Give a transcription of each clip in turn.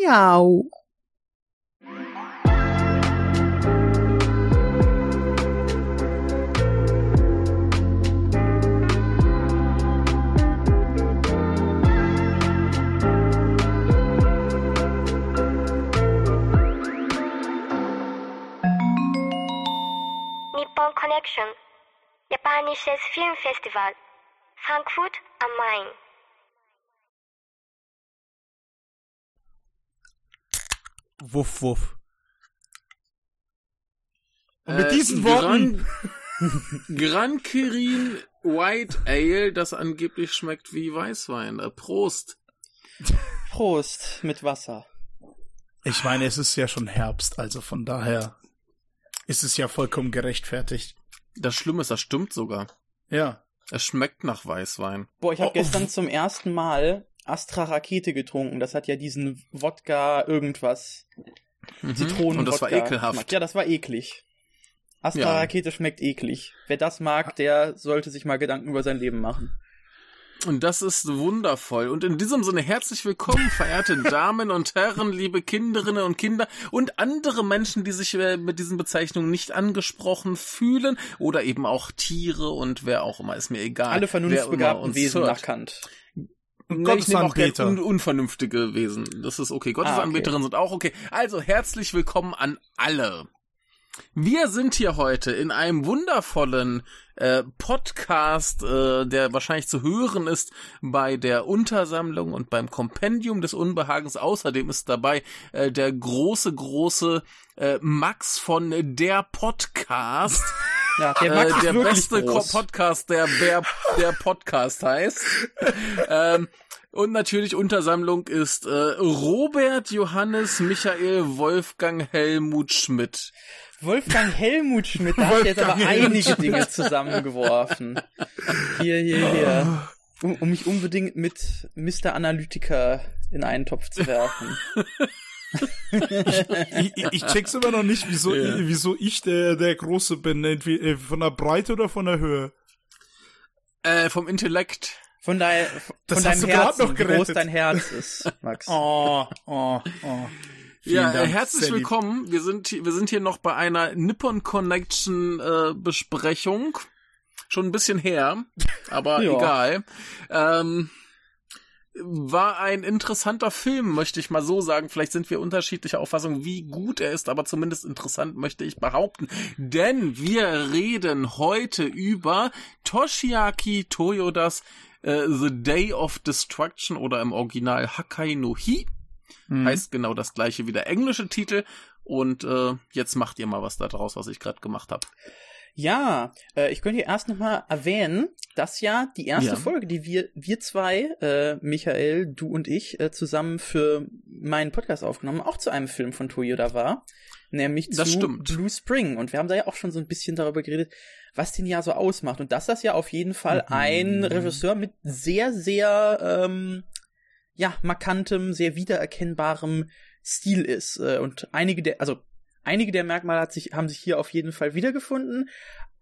Miau. Nippon Connection, Japanese Film Festival Frankfurt am Main. Wuff, wuff. Und Äh, mit diesen Worten. Gran, Gran Kirin White Ale, das angeblich schmeckt wie Weißwein. Äh, Prost. Prost mit Wasser. Ich meine, es ist ja schon Herbst, also von daher ist es ja vollkommen gerechtfertigt. Das Schlimme ist, das stimmt sogar. Ja. Es schmeckt nach Weißwein. Boah, ich habe Oh, gestern oh. zum ersten Mal Astra Rakete getrunken. Das hat ja diesen Wodka irgendwas. Zitronen. Mhm. Und das war ekelhaft. Ja, das war eklig. Astra Ja. Rakete schmeckt eklig. Wer das mag, der sollte sich mal Gedanken über sein Leben machen. Und das ist wundervoll. Und in diesem Sinne herzlich willkommen, verehrte Damen und Herren, liebe Kinderinnen und Kinder und andere Menschen, die sich äh, mit diesen Bezeichnungen nicht angesprochen fühlen oder eben auch Tiere und wer auch immer, ist mir egal. Alle vernunftbegabten Wesen nach Kant. Und Nee, ich nehme auch gerne Gottesanbeter. un unvernünftige Wesen. Das ist okay. Gottesanbeterinnen sind auch okay. Also herzlich willkommen an alle. Wir sind hier heute in einem wundervollen äh, Podcast, äh, der wahrscheinlich zu hören ist bei der Untersammlung und beim Kompendium des Unbehagens. Außerdem ist dabei äh, der große, große äh, Max von der Podcast. Ja, der Max äh, der beste groß. Podcast, der Bär, der Podcast heißt. ähm, und natürlich Untersammlung ist äh, Robert Johannes Michael Wolfgang Helmut Schmidt. Wolfgang Helmut Schmidt, da hat jetzt aber Helmut einige Dinge zusammengeworfen. Hier, hier, hier. Um, um mich unbedingt mit Mr. Analytiker in einen Topf zu werfen. Ich, ich, ich check's immer noch nicht, wieso, Ja. wieso ich der, der Große bin. Entweder, äh, von der Breite oder von der Höhe. Äh, vom Intellekt. Von, dein, von Das deinem hast du grad Herzen, noch wie groß gerettet. dein Herz ist, Max. Oh, oh, oh. Vielen ja, äh, Dank, herzlich lieb. willkommen. Wir sind, hier- wir sind hier noch bei einer Nippon Connection äh, Besprechung. Schon ein bisschen her, aber Ja. egal. Ähm, war ein interessanter Film, möchte ich mal so sagen. Vielleicht sind wir unterschiedlicher Auffassung, wie gut er ist, aber zumindest interessant möchte ich behaupten. Denn wir reden heute über Toshiaki Toyodas äh, The Day of Destruction oder im Original Hakai no Hi. Mhm. Heißt genau das gleiche wie der englische Titel. Und äh, jetzt macht ihr mal was da draus, was ich gerade gemacht habe. Ja, äh, ich könnte hier erst nochmal erwähnen, dass ja die erste Ja. Folge, die wir, wir zwei, äh, Michael, du und ich, äh, zusammen für meinen Podcast aufgenommen, auch zu einem Film von Toyoda war. Nämlich Das zu stimmt. Blue Spring. Und wir haben da ja auch schon so ein bisschen darüber geredet, was den ja so ausmacht. Und dass das ja auf jeden Fall Mhm. ein Regisseur mit sehr, sehr, ähm, ja, markantem, sehr wiedererkennbarem Stil ist. Äh, und einige der, also einige der Merkmale hat sich, haben sich hier auf jeden Fall wiedergefunden.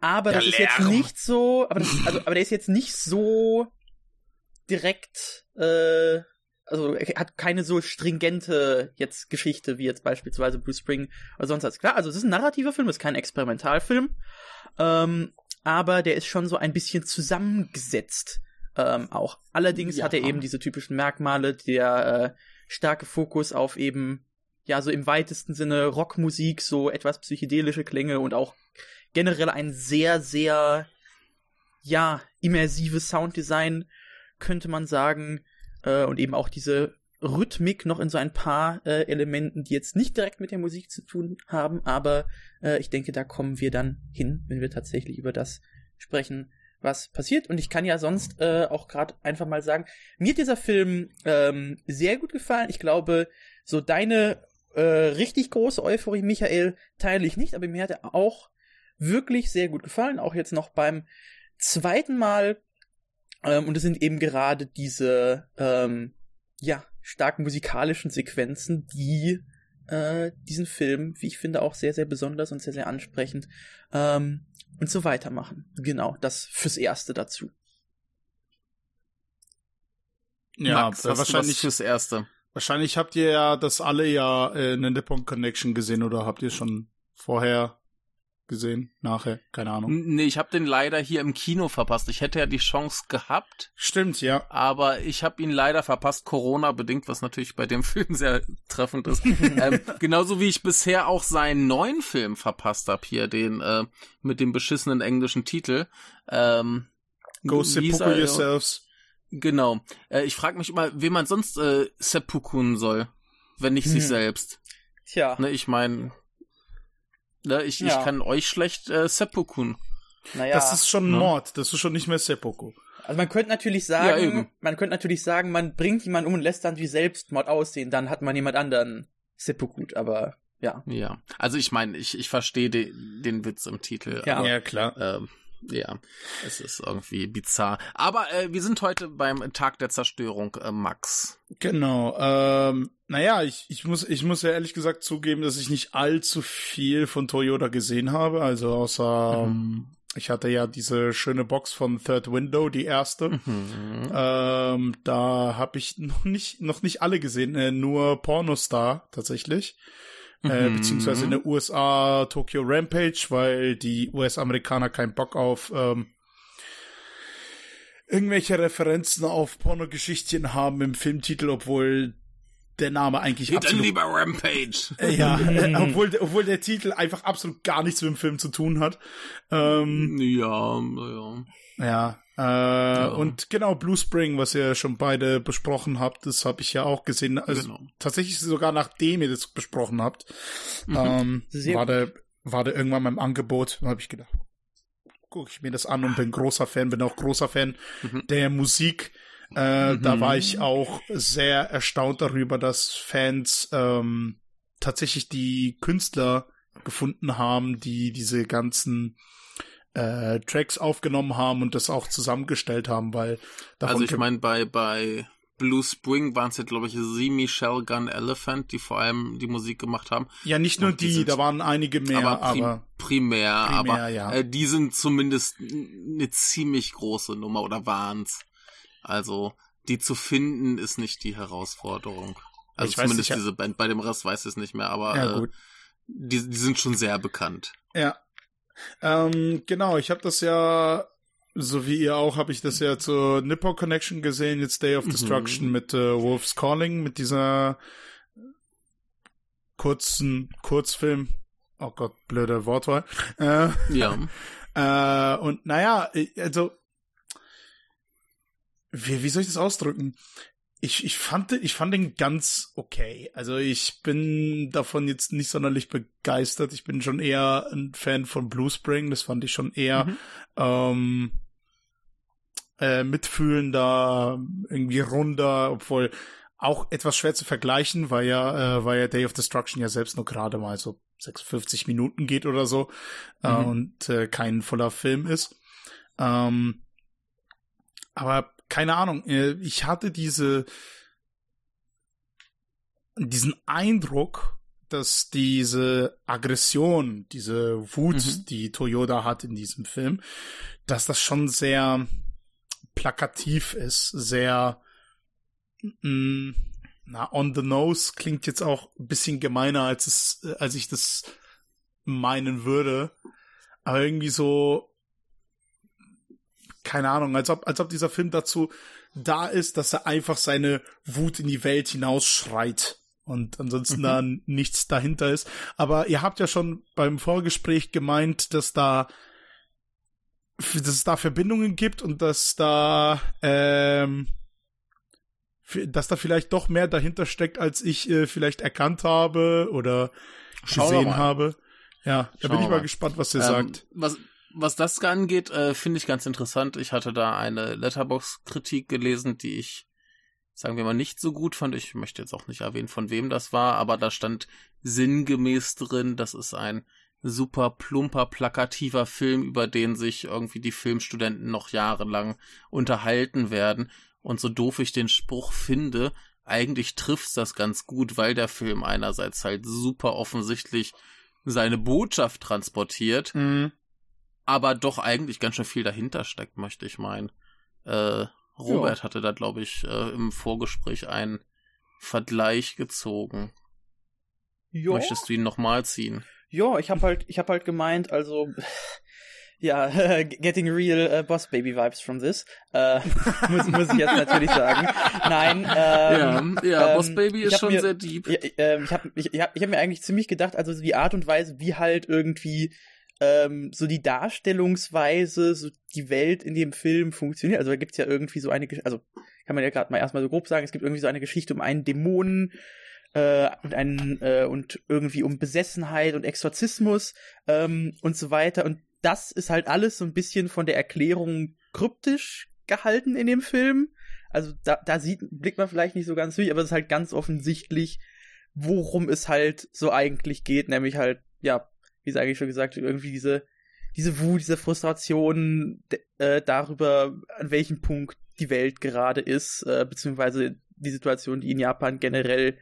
Aber Der das ist jetzt Lärm. nicht so, aber, das, also, aber der ist jetzt nicht so direkt, äh, also er hat keine so stringente jetzt Geschichte wie jetzt beispielsweise Blue Spring oder sonst was. Klar, also es ist ein narrativer Film, es ist kein Experimentalfilm, ähm, aber der ist schon so ein bisschen zusammengesetzt ähm, auch. Allerdings Ja. hat er eben diese typischen Merkmale, der äh, starke Fokus auf eben ja so im weitesten Sinne Rockmusik, so etwas psychedelische Klänge und auch generell ein sehr sehr ja immersives Sounddesign könnte man sagen äh, und eben auch diese Rhythmik noch in so ein paar äh, Elementen, die jetzt nicht direkt mit der Musik zu tun haben, aber äh, ich denke, da kommen wir dann hin, wenn wir tatsächlich über das sprechen, was passiert. Und ich kann ja sonst äh, auch gerade einfach mal sagen, mir hat dieser Film ähm, sehr gut gefallen. Ich glaube, so deine äh, richtig große Euphorie, Michael, teile ich nicht, aber mir hat er auch wirklich sehr gut gefallen, auch jetzt noch beim zweiten Mal. Ähm, und es sind eben gerade diese, ähm, ja, stark musikalischen Sequenzen, die äh, diesen Film, wie ich finde, auch sehr, sehr besonders und sehr, sehr ansprechend ähm, und so weitermachen. Genau, das fürs Erste dazu. Ja, Max, hast wahrscheinlich du was fürs Erste. Wahrscheinlich habt ihr ja das alle ja äh, in der Nippon Connection gesehen oder habt ihr schon vorher gesehen? Nachher? Keine Ahnung. Nee, ich habe den leider hier im Kino verpasst. Ich hätte ja die Chance gehabt. Stimmt, ja. Aber ich habe ihn leider verpasst, Corona-bedingt, was natürlich bei dem Film sehr treffend ist. ähm, genauso wie ich bisher auch seinen neuen Film verpasst habe hier, den äh, mit dem beschissenen englischen Titel. Ähm, Go Seppuku Yourselves. Genau. Äh, ich frage mich immer, wie man sonst äh, Seppukun soll, wenn nicht hm. sich selbst. Tja. Ne, ich meine, ne, ich, ja. ich kann euch schlecht äh, Seppukun. Naja. Das ist schon ne? Mord, das ist schon nicht mehr Seppuku. Also man könnte natürlich sagen, ja, man könnte natürlich sagen, man bringt jemanden um und lässt dann wie Selbstmord aussehen, dann hat man jemand anderen Seppuku, aber ja. Ja, also ich meine, ich, ich verstehe de, den Witz im Titel. Ja, aber, ja klar. Ähm, ja, es ist irgendwie bizarr. Aber äh, wir sind heute beim Tag der Zerstörung, äh, Max. Genau. Ähm, naja, ich, ich, muss, ich muss ja ehrlich gesagt zugeben, dass ich nicht allzu viel von Toyota gesehen habe. Also außer mhm. ähm, ich hatte ja diese schöne Box von Third Window, die erste. Mhm. Ähm, da habe ich noch nicht, noch nicht alle gesehen, äh, nur Pornostar tatsächlich. Äh, mhm. beziehungsweise in der USA Tokyo Rampage, weil die US-Amerikaner keinen Bock auf ähm, irgendwelche Referenzen auf Pornogeschichtchen haben im Filmtitel, obwohl der Name eigentlich Geht absolut, lieber Rampage. Äh, ja, äh, obwohl, obwohl der Titel einfach absolut gar nichts mit dem Film zu tun hat. Ähm, ja, ja. Ja, äh, ja. Und genau, Blue Spring, was ihr schon beide besprochen habt, das habe ich ja auch gesehen. Also genau. tatsächlich sogar nachdem ihr das besprochen habt, mhm. ähm, war, der, war der irgendwann beim Angebot, habe ich gedacht, gucke ich mir das an und bin großer Fan, bin auch großer Fan mhm. der Musik. Äh, mhm. Da war ich auch sehr erstaunt darüber, dass Fans ähm, tatsächlich die Künstler gefunden haben, die diese ganzen äh, Tracks aufgenommen haben und das auch zusammengestellt haben, weil Also ich meine, bei, bei Blue Spring waren es ja, glaube ich, Sie, Michelle Gun Elephant, die vor allem die Musik gemacht haben. Ja, nicht nur die, die sind, da waren einige mehr, aber, prim aber primär, primär, aber ja. äh, die sind zumindest eine ziemlich große Nummer oder waren's. Also, die zu finden ist nicht die Herausforderung. Also ich zumindest weiß, diese Band, bei dem Rest weiß ich es nicht mehr, aber ja, äh, die, die sind schon sehr bekannt. Ja, ähm, genau, ich habe das ja, so wie ihr auch, habe ich das ja zur Nippon Connection gesehen, jetzt Day of mhm. Destruction mhm. mit äh, Wolf's Calling, mit dieser kurzen Kurzfilm. Oh Gott, blöde Wortwahl. Äh, ja. äh, und naja, also wie, wie soll ich das ausdrücken? Ich, ich fand, ich fand den ganz okay. Also ich bin davon jetzt nicht sonderlich begeistert. Ich bin schon eher ein Fan von Blue Spring. Das fand ich schon eher mhm. ähm, äh, mitfühlender, irgendwie runder, obwohl auch etwas schwer zu vergleichen, weil ja, äh, weil ja Day of Destruction ja selbst nur gerade mal so 56 Minuten geht oder so äh, mhm. und äh, kein voller Film ist. Ähm, aber keine Ahnung, äh, ich hatte diese, diesen Eindruck, dass diese Aggression, diese Wut, mhm. die Toyota hat in diesem Film, dass das schon sehr plakativ ist, sehr mh, mm, na, on the nose klingt jetzt auch ein bisschen gemeiner, als es, als ich das meinen würde. Aber irgendwie so keine Ahnung, als ob, als ob dieser Film dazu da ist, dass er einfach seine Wut in die Welt hinausschreit und ansonsten mhm. da nichts dahinter ist. Aber ihr habt ja schon beim Vorgespräch gemeint, dass da dass es da Verbindungen gibt und dass da ähm, dass da vielleicht doch mehr dahinter steckt, als ich äh, vielleicht erkannt habe oder Schau gesehen habe. Ja, da Schau bin ich mal, mal gespannt, was ihr ähm, sagt. Was, was das angeht, äh, finde ich ganz interessant. Ich hatte da eine Letterbox-Kritik gelesen, die ich, sagen wir mal, nicht so gut fand. Ich möchte jetzt auch nicht erwähnen, von wem das war, aber da stand sinngemäß drin, das ist ein super plumper, plakativer Film, über den sich irgendwie die Filmstudenten noch jahrelang unterhalten werden. Und so doof ich den Spruch finde, eigentlich trifft's das ganz gut, weil der Film einerseits halt super offensichtlich seine Botschaft transportiert, mhm aber doch eigentlich ganz schön viel dahinter steckt, möchte ich meinen. Äh, Robert ja. hatte da, glaube ich, äh, im Vorgespräch ein Vergleich gezogen. Jo. Möchtest du ihn nochmal ziehen? Ja, ich habe halt, ich habe halt gemeint, also ja, getting real uh, Boss Baby Vibes from this. Uh, muss, muss ich jetzt natürlich sagen. Nein, ähm, ja, ja ähm, Boss Baby ist schon mir, sehr deep. Ja, äh, ich habe ich, ich hab, ich hab mir eigentlich ziemlich gedacht, also die Art und Weise, wie halt irgendwie ähm, so die Darstellungsweise, so die Welt in dem Film funktioniert. Also da gibt's ja irgendwie so eine, also kann man ja gerade mal erstmal so grob sagen, es gibt irgendwie so eine Geschichte um einen Dämonen, äh, und einen äh, und irgendwie um Besessenheit und Exorzismus ähm, und so weiter und das ist halt alles so ein bisschen von der Erklärung kryptisch gehalten in dem Film. Also da, da sieht, blickt man vielleicht nicht so ganz durch, aber es ist halt ganz offensichtlich, worum es halt so eigentlich geht, nämlich halt, ja, wie es eigentlich schon gesagt, irgendwie diese, diese Wut, diese Frustration äh, darüber, an welchem Punkt die Welt gerade ist, äh, beziehungsweise die Situation, die in Japan generell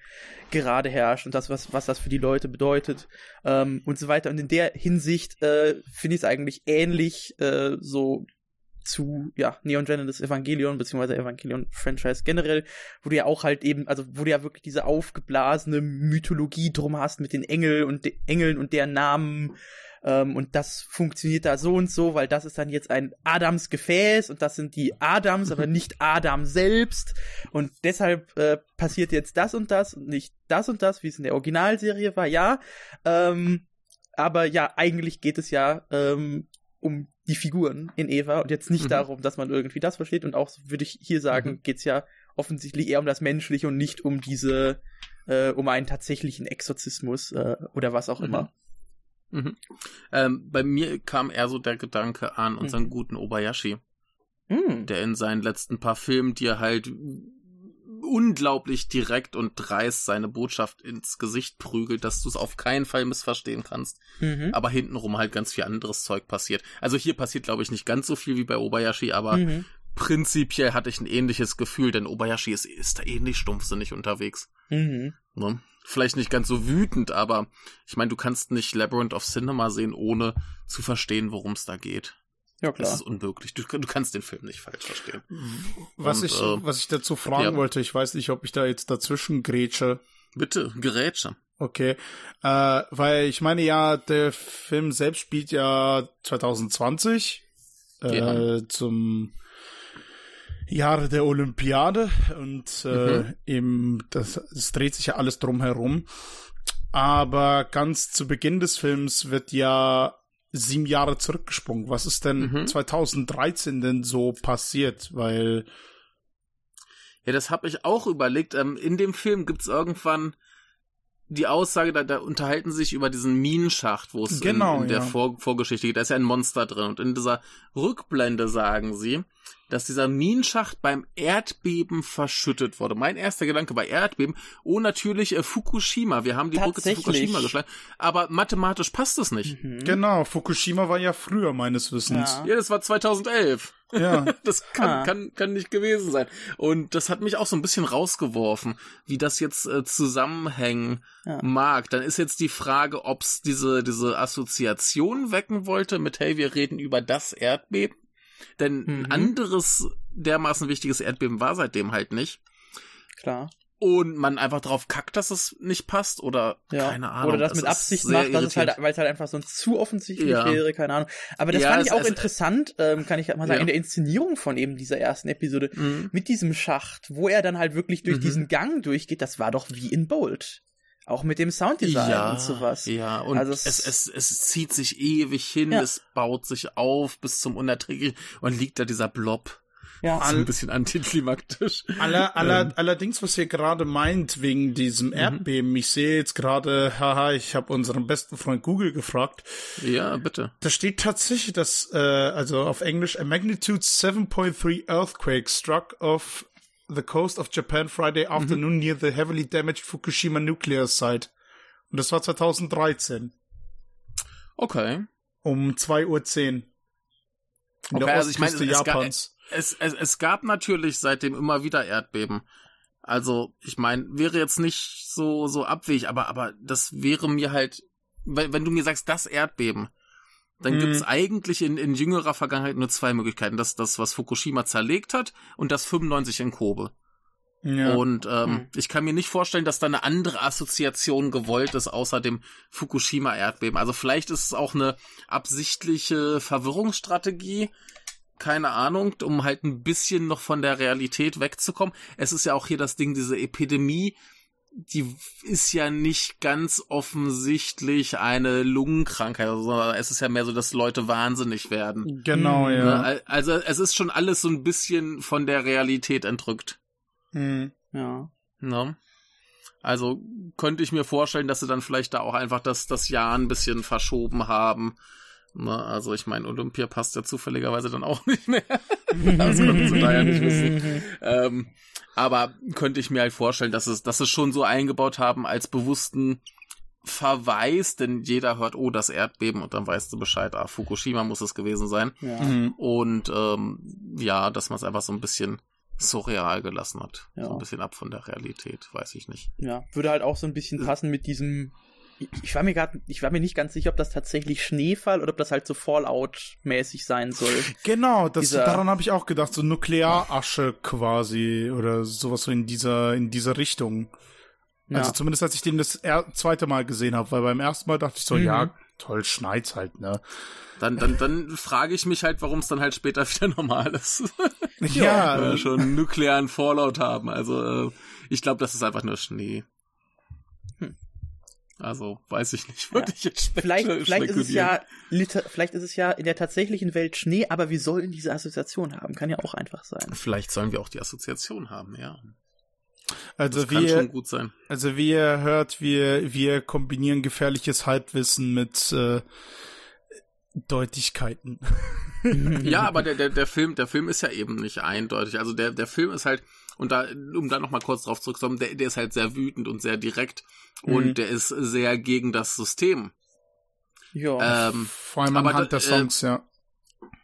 gerade herrscht und das, was, was das für die Leute bedeutet ähm, und so weiter. Und in der Hinsicht äh, finde ich es eigentlich ähnlich äh, so zu ja Neon Genesis Evangelion beziehungsweise Evangelion Franchise generell, wo du ja auch halt eben, also wo du ja wirklich diese aufgeblasene Mythologie drum hast mit den Engel und de Engeln und deren Namen ähm, und das funktioniert da so und so, weil das ist dann jetzt ein Adams Gefäß und das sind die Adams, aber nicht Adam selbst. Und deshalb äh, passiert jetzt das und das und nicht das und das, wie es in der Originalserie war, ja. Ähm, aber ja, eigentlich geht es ja ähm, um die Figuren in Eva und jetzt nicht mhm. darum, dass man irgendwie das versteht. Und auch würde ich hier sagen, mhm. geht's ja offensichtlich eher um das Menschliche und nicht um diese, äh, um einen tatsächlichen Exorzismus äh, oder was auch mhm. immer. Mhm. Ähm, bei mir kam eher so der Gedanke an unseren mhm. guten Obayashi, mhm. der in seinen letzten paar Filmen dir halt unglaublich direkt und dreist seine Botschaft ins Gesicht prügelt, dass du es auf keinen Fall missverstehen kannst. Mhm. Aber hintenrum halt ganz viel anderes Zeug passiert. Also hier passiert, glaube ich, nicht ganz so viel wie bei Obayashi, aber mhm. prinzipiell hatte ich ein ähnliches Gefühl, denn Obayashi ist, ist da ähnlich stumpfsinnig unterwegs. Mhm. Ne? vielleicht nicht ganz so wütend, aber ich meine, du kannst nicht Labyrinth of Cinema sehen, ohne zu verstehen, worum es da geht. Ja, klar. Das ist unmöglich. Du, du, kannst den Film nicht falsch verstehen. Was, Und, ich, äh, was ich dazu fragen ja. wollte, ich weiß nicht, ob ich da jetzt dazwischen grätsche. Bitte, gerätsche. Okay, äh, weil ich meine ja, der Film selbst spielt ja 2020 äh, ja. zum Jahre der Olympiade und äh, mhm. eben das, es dreht sich ja alles drumherum. Aber ganz zu Beginn des Films wird ja sieben Jahre zurückgesprungen. Was ist denn mhm. 2013 denn so passiert? Weil ja, das habe ich auch überlegt. Ähm, in dem Film gibt's irgendwann die Aussage, da, da unterhalten sie sich über diesen Minenschacht, wo es genau, in, in der ja. Vor Vorgeschichte geht. Da ist ja ein Monster drin. Und in dieser Rückblende sagen sie, dass dieser Minenschacht beim Erdbeben verschüttet wurde. Mein erster Gedanke bei Erdbeben, oh natürlich äh, Fukushima, wir haben die Brücke zu Fukushima geschlagen, aber mathematisch passt es nicht. Mhm. Genau, Fukushima war ja früher meines Wissens. Ja, ja das war 2011. Ja. das kann, ah. kann, kann nicht gewesen sein. Und das hat mich auch so ein bisschen rausgeworfen, wie das jetzt äh, zusammenhängen ja. mag. Dann ist jetzt die Frage, ob's diese, diese Assoziation wecken wollte mit, hey, wir reden über das Erdbeben denn mhm. ein anderes dermaßen wichtiges Erdbeben war seitdem halt nicht. Klar. Und man einfach drauf kackt, dass es nicht passt oder ja. keine Ahnung. Oder das mit Absicht macht, dass es halt, weil es halt einfach so ein zu offensichtlich ja. wäre, keine Ahnung. Aber das ja, fand ich auch interessant, ähm, kann ich mal sagen, in der Inszenierung von eben dieser ersten Episode mhm. mit diesem Schacht, wo er dann halt wirklich durch mhm. diesen Gang durchgeht, das war doch wie in Bold. Auch mit dem Sounddesign ja, und sowas. Ja, und also es, es, es, es zieht sich ewig hin, es baut sich auf bis zum Unerträglichen und liegt da dieser Blob. Ja. So ein bisschen antiklimaktisch. Aller, aller, ähm. Allerdings, was ihr gerade meint, wegen diesem mhm. Erdbeben, mhm. ich sehe jetzt gerade, haha, ich habe unseren besten Freund Google gefragt. Ja, bitte. Da steht tatsächlich, dass, äh, also auf Englisch, a magnitude 7.3 earthquake struck off the coast of Japan Friday afternoon mhm. near the heavily damaged Fukushima nuclear site. Und das war 2013. Okay. Um 2.10 Uhr. In okay, der also ich meine, Japans. Es, es, es gab natürlich seitdem immer wieder Erdbeben. Also, ich meine, wäre jetzt nicht so, so abwegig, aber, aber das wäre mir halt, wenn, wenn du mir sagst, das Erdbeben, dann mhm. gibt's eigentlich in, in jüngerer Vergangenheit nur zwei Möglichkeiten. Das, das, was Fukushima zerlegt hat und das 95 in Kobe. Ja. Und ähm, hm. ich kann mir nicht vorstellen, dass da eine andere Assoziation gewollt ist, außer dem Fukushima-Erdbeben. Also vielleicht ist es auch eine absichtliche Verwirrungsstrategie, keine Ahnung, um halt ein bisschen noch von der Realität wegzukommen. Es ist ja auch hier das Ding, diese Epidemie, die ist ja nicht ganz offensichtlich eine Lungenkrankheit, sondern es ist ja mehr so, dass Leute wahnsinnig werden. Genau, ja. Ne? Also es ist schon alles so ein bisschen von der Realität entrückt. Mhm. Ja. Ne? Also könnte ich mir vorstellen, dass sie dann vielleicht da auch einfach das, das Jahr ein bisschen verschoben haben. Ne? Also ich meine, Olympia passt ja zufälligerweise dann auch nicht mehr. das konnten sie da ja nicht wissen. Ähm, aber könnte ich mir halt vorstellen, dass es, dass es schon so eingebaut haben als bewussten Verweis, denn jeder hört, oh, das Erdbeben und dann weißt du Bescheid, ah, Fukushima muss es gewesen sein. Ja. Mhm. Und ähm, ja, dass man es einfach so ein bisschen surreal gelassen hat. Ja. So ein bisschen ab von der Realität, weiß ich nicht. Ja, würde halt auch so ein bisschen passen mit diesem ich war mir gerade, ich war mir nicht ganz sicher, ob das tatsächlich Schneefall oder ob das halt so Fallout-mäßig sein soll. Genau, das, dieser, daran habe ich auch gedacht, so Nuklearasche quasi oder sowas so in dieser, in dieser Richtung. Ja. Also zumindest als ich den das er zweite Mal gesehen habe, weil beim ersten Mal dachte ich so, mhm. ja, toll, schneit's halt, ne? Dann, dann, dann frage ich mich halt, warum es dann halt später wieder normal ist. ja. Wir schon nuklearen Fallout haben. Also, äh, ich glaube, das ist einfach nur Schnee. Also weiß ich nicht, würde ja. ich jetzt vielleicht, vielleicht ist es ja vielleicht ist es ja in der tatsächlichen Welt Schnee, aber wir sollen diese Assoziation haben, kann ja auch einfach sein. Vielleicht sollen wir auch die Assoziation haben, ja. Also das wir, schon gut sein. Also wie ihr hört, wir wir kombinieren gefährliches Halbwissen mit äh, Deutlichkeiten. ja, aber der, der, der Film, der Film ist ja eben nicht eindeutig. Also der, der Film ist halt, und da, um da nochmal kurz drauf zurückzukommen, der, der ist halt sehr wütend und sehr direkt und mhm. der ist sehr gegen das System. Ja, ähm, vor allem anhand der äh, Songs, äh, ja.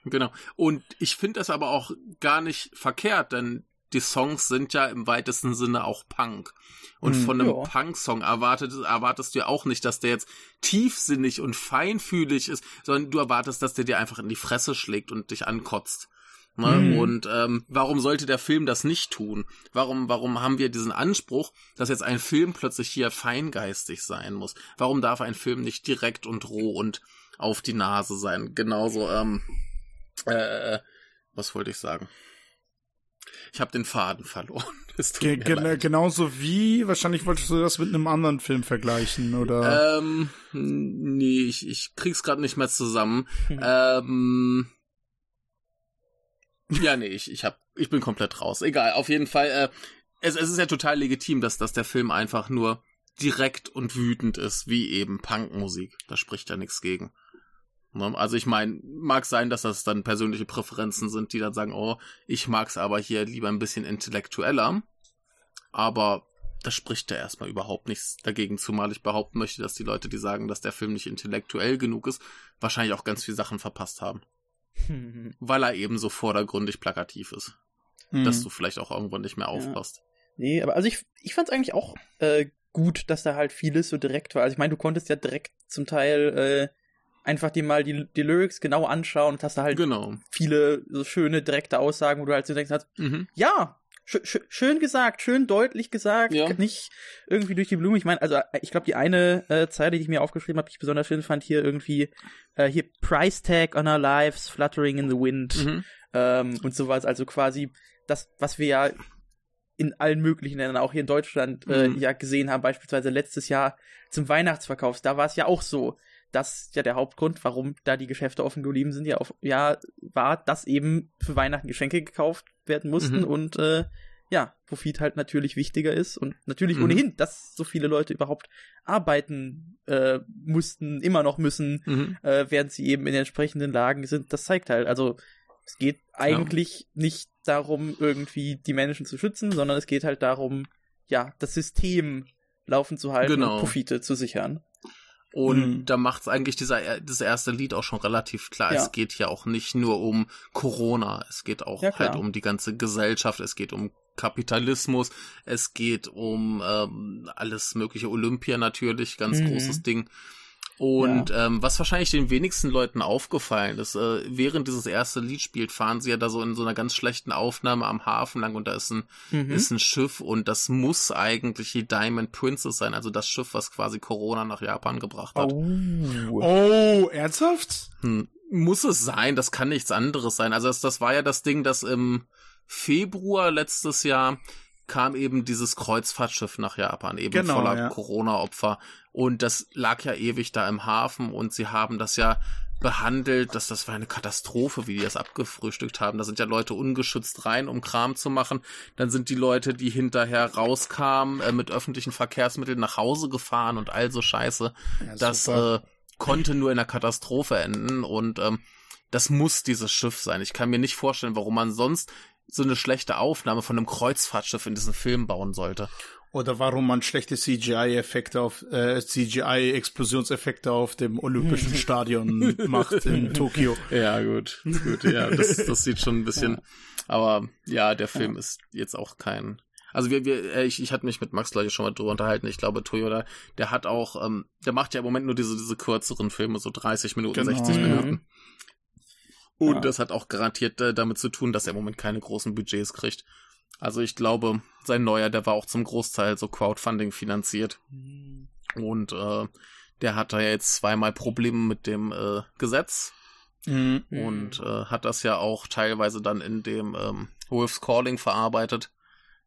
Genau. Und ich finde das aber auch gar nicht verkehrt, denn die Songs sind ja im weitesten Sinne auch Punk. Und mhm, von einem ja. Punk-Song erwartet, erwartest du ja auch nicht, dass der jetzt tiefsinnig und feinfühlig ist, sondern du erwartest, dass der dir einfach in die Fresse schlägt und dich ankotzt. Ne? Mhm. Und ähm, warum sollte der Film das nicht tun? Warum, warum haben wir diesen Anspruch, dass jetzt ein Film plötzlich hier feingeistig sein muss? Warum darf ein Film nicht direkt und roh und auf die Nase sein? Genauso, ähm, äh, was wollte ich sagen? Ich habe den Faden verloren. Ge gen genauso wie, wahrscheinlich wolltest du das mit einem anderen Film vergleichen, oder? Ähm, nee, ich, ich krieg's gerade nicht mehr zusammen. Hm. ähm, ja, nee, ich, ich hab, ich bin komplett raus. Egal, auf jeden Fall, äh, es, es ist ja total legitim, dass, dass der Film einfach nur direkt und wütend ist, wie eben Punkmusik. Da spricht ja nichts gegen. Ne? Also ich meine, mag sein, dass das dann persönliche Präferenzen sind, die dann sagen, oh, ich mag's aber hier lieber ein bisschen intellektueller. Aber das spricht ja erstmal überhaupt nichts dagegen, zumal ich behaupten möchte, dass die Leute, die sagen, dass der Film nicht intellektuell genug ist, wahrscheinlich auch ganz viele Sachen verpasst haben. Weil er eben so vordergründig plakativ ist. Mhm. Dass du vielleicht auch irgendwann nicht mehr aufpasst. Ja. Nee, aber also ich, ich fand's eigentlich auch äh, gut, dass da halt vieles so direkt war. Also ich meine, du konntest ja direkt zum Teil äh, einfach dir mal die, die Lyrics genau anschauen und hast da halt genau. viele so schöne, direkte Aussagen, wo du halt so denkst, hast, mhm. ja, schön gesagt, schön deutlich gesagt, ja. nicht irgendwie durch die Blume. Ich meine, also ich glaube, die eine äh, Zeile, die ich mir aufgeschrieben habe, die ich besonders schön fand, hier irgendwie, äh, hier Price Tag on our lives, fluttering in the wind mhm. ähm, und sowas. Also quasi das, was wir ja in allen möglichen Ländern, auch hier in Deutschland, äh, mhm. ja gesehen haben, beispielsweise letztes Jahr zum Weihnachtsverkauf, da war es ja auch so das ja der Hauptgrund, warum da die Geschäfte offen geblieben sind, ja, auf, ja war, dass eben für Weihnachten Geschenke gekauft werden mussten mhm. und äh, ja, Profit halt natürlich wichtiger ist und natürlich mhm. ohnehin, dass so viele Leute überhaupt arbeiten äh, mussten, immer noch müssen, mhm. äh, während sie eben in entsprechenden Lagen sind. Das zeigt halt, also es geht eigentlich ja. nicht darum, irgendwie die Menschen zu schützen, sondern es geht halt darum, ja, das System laufen zu halten genau. und Profite zu sichern. Und mhm. da macht es eigentlich dieser, das erste Lied auch schon relativ klar. Ja. Es geht hier auch nicht nur um Corona, es geht auch ja, halt um die ganze Gesellschaft, es geht um Kapitalismus, es geht um ähm, alles mögliche Olympia natürlich, ganz mhm. großes Ding. Und ja. ähm, was wahrscheinlich den wenigsten Leuten aufgefallen ist, äh, während dieses erste Lied spielt, fahren sie ja da so in so einer ganz schlechten Aufnahme am Hafen lang und da ist ein, mhm. ist ein Schiff und das muss eigentlich die Diamond Princess sein, also das Schiff, was quasi Corona nach Japan gebracht hat. Oh, oh ernsthaft? Hm. Muss es sein, das kann nichts anderes sein. Also das, das war ja das Ding, das im Februar letztes Jahr kam eben dieses Kreuzfahrtschiff nach Japan, eben genau, voller ja. Corona-Opfer. Und das lag ja ewig da im Hafen und sie haben das ja behandelt, dass das war eine Katastrophe, wie die das abgefrühstückt haben. Da sind ja Leute ungeschützt rein, um Kram zu machen. Dann sind die Leute, die hinterher rauskamen, äh, mit öffentlichen Verkehrsmitteln nach Hause gefahren und all so Scheiße. Ja, das äh, konnte nur in einer Katastrophe enden und ähm, das muss dieses Schiff sein. Ich kann mir nicht vorstellen, warum man sonst so eine schlechte Aufnahme von einem Kreuzfahrtschiff in diesen Film bauen sollte. Oder warum man schlechte CGI-Effekte auf äh, CGI-Explosionseffekte auf dem Olympischen Stadion macht in Tokio. Ja, gut. Gut, ja, das, das sieht schon ein bisschen. Ja. Aber ja, der Film ja. ist jetzt auch kein. Also wir, wir, äh, ich, ich hatte mich mit Max gleich schon mal drüber unterhalten. Ich glaube, Toyota, der hat auch, ähm, der macht ja im Moment nur diese, diese kürzeren Filme, so 30 Minuten, genau. 60 Minuten. Und ja. das hat auch garantiert äh, damit zu tun, dass er im Moment keine großen Budgets kriegt. Also ich glaube, sein neuer, der war auch zum Großteil so Crowdfunding finanziert. Und äh, der hat da ja jetzt zweimal Probleme mit dem äh, Gesetz. Mhm. Und äh, hat das ja auch teilweise dann in dem ähm, Wolf's Calling verarbeitet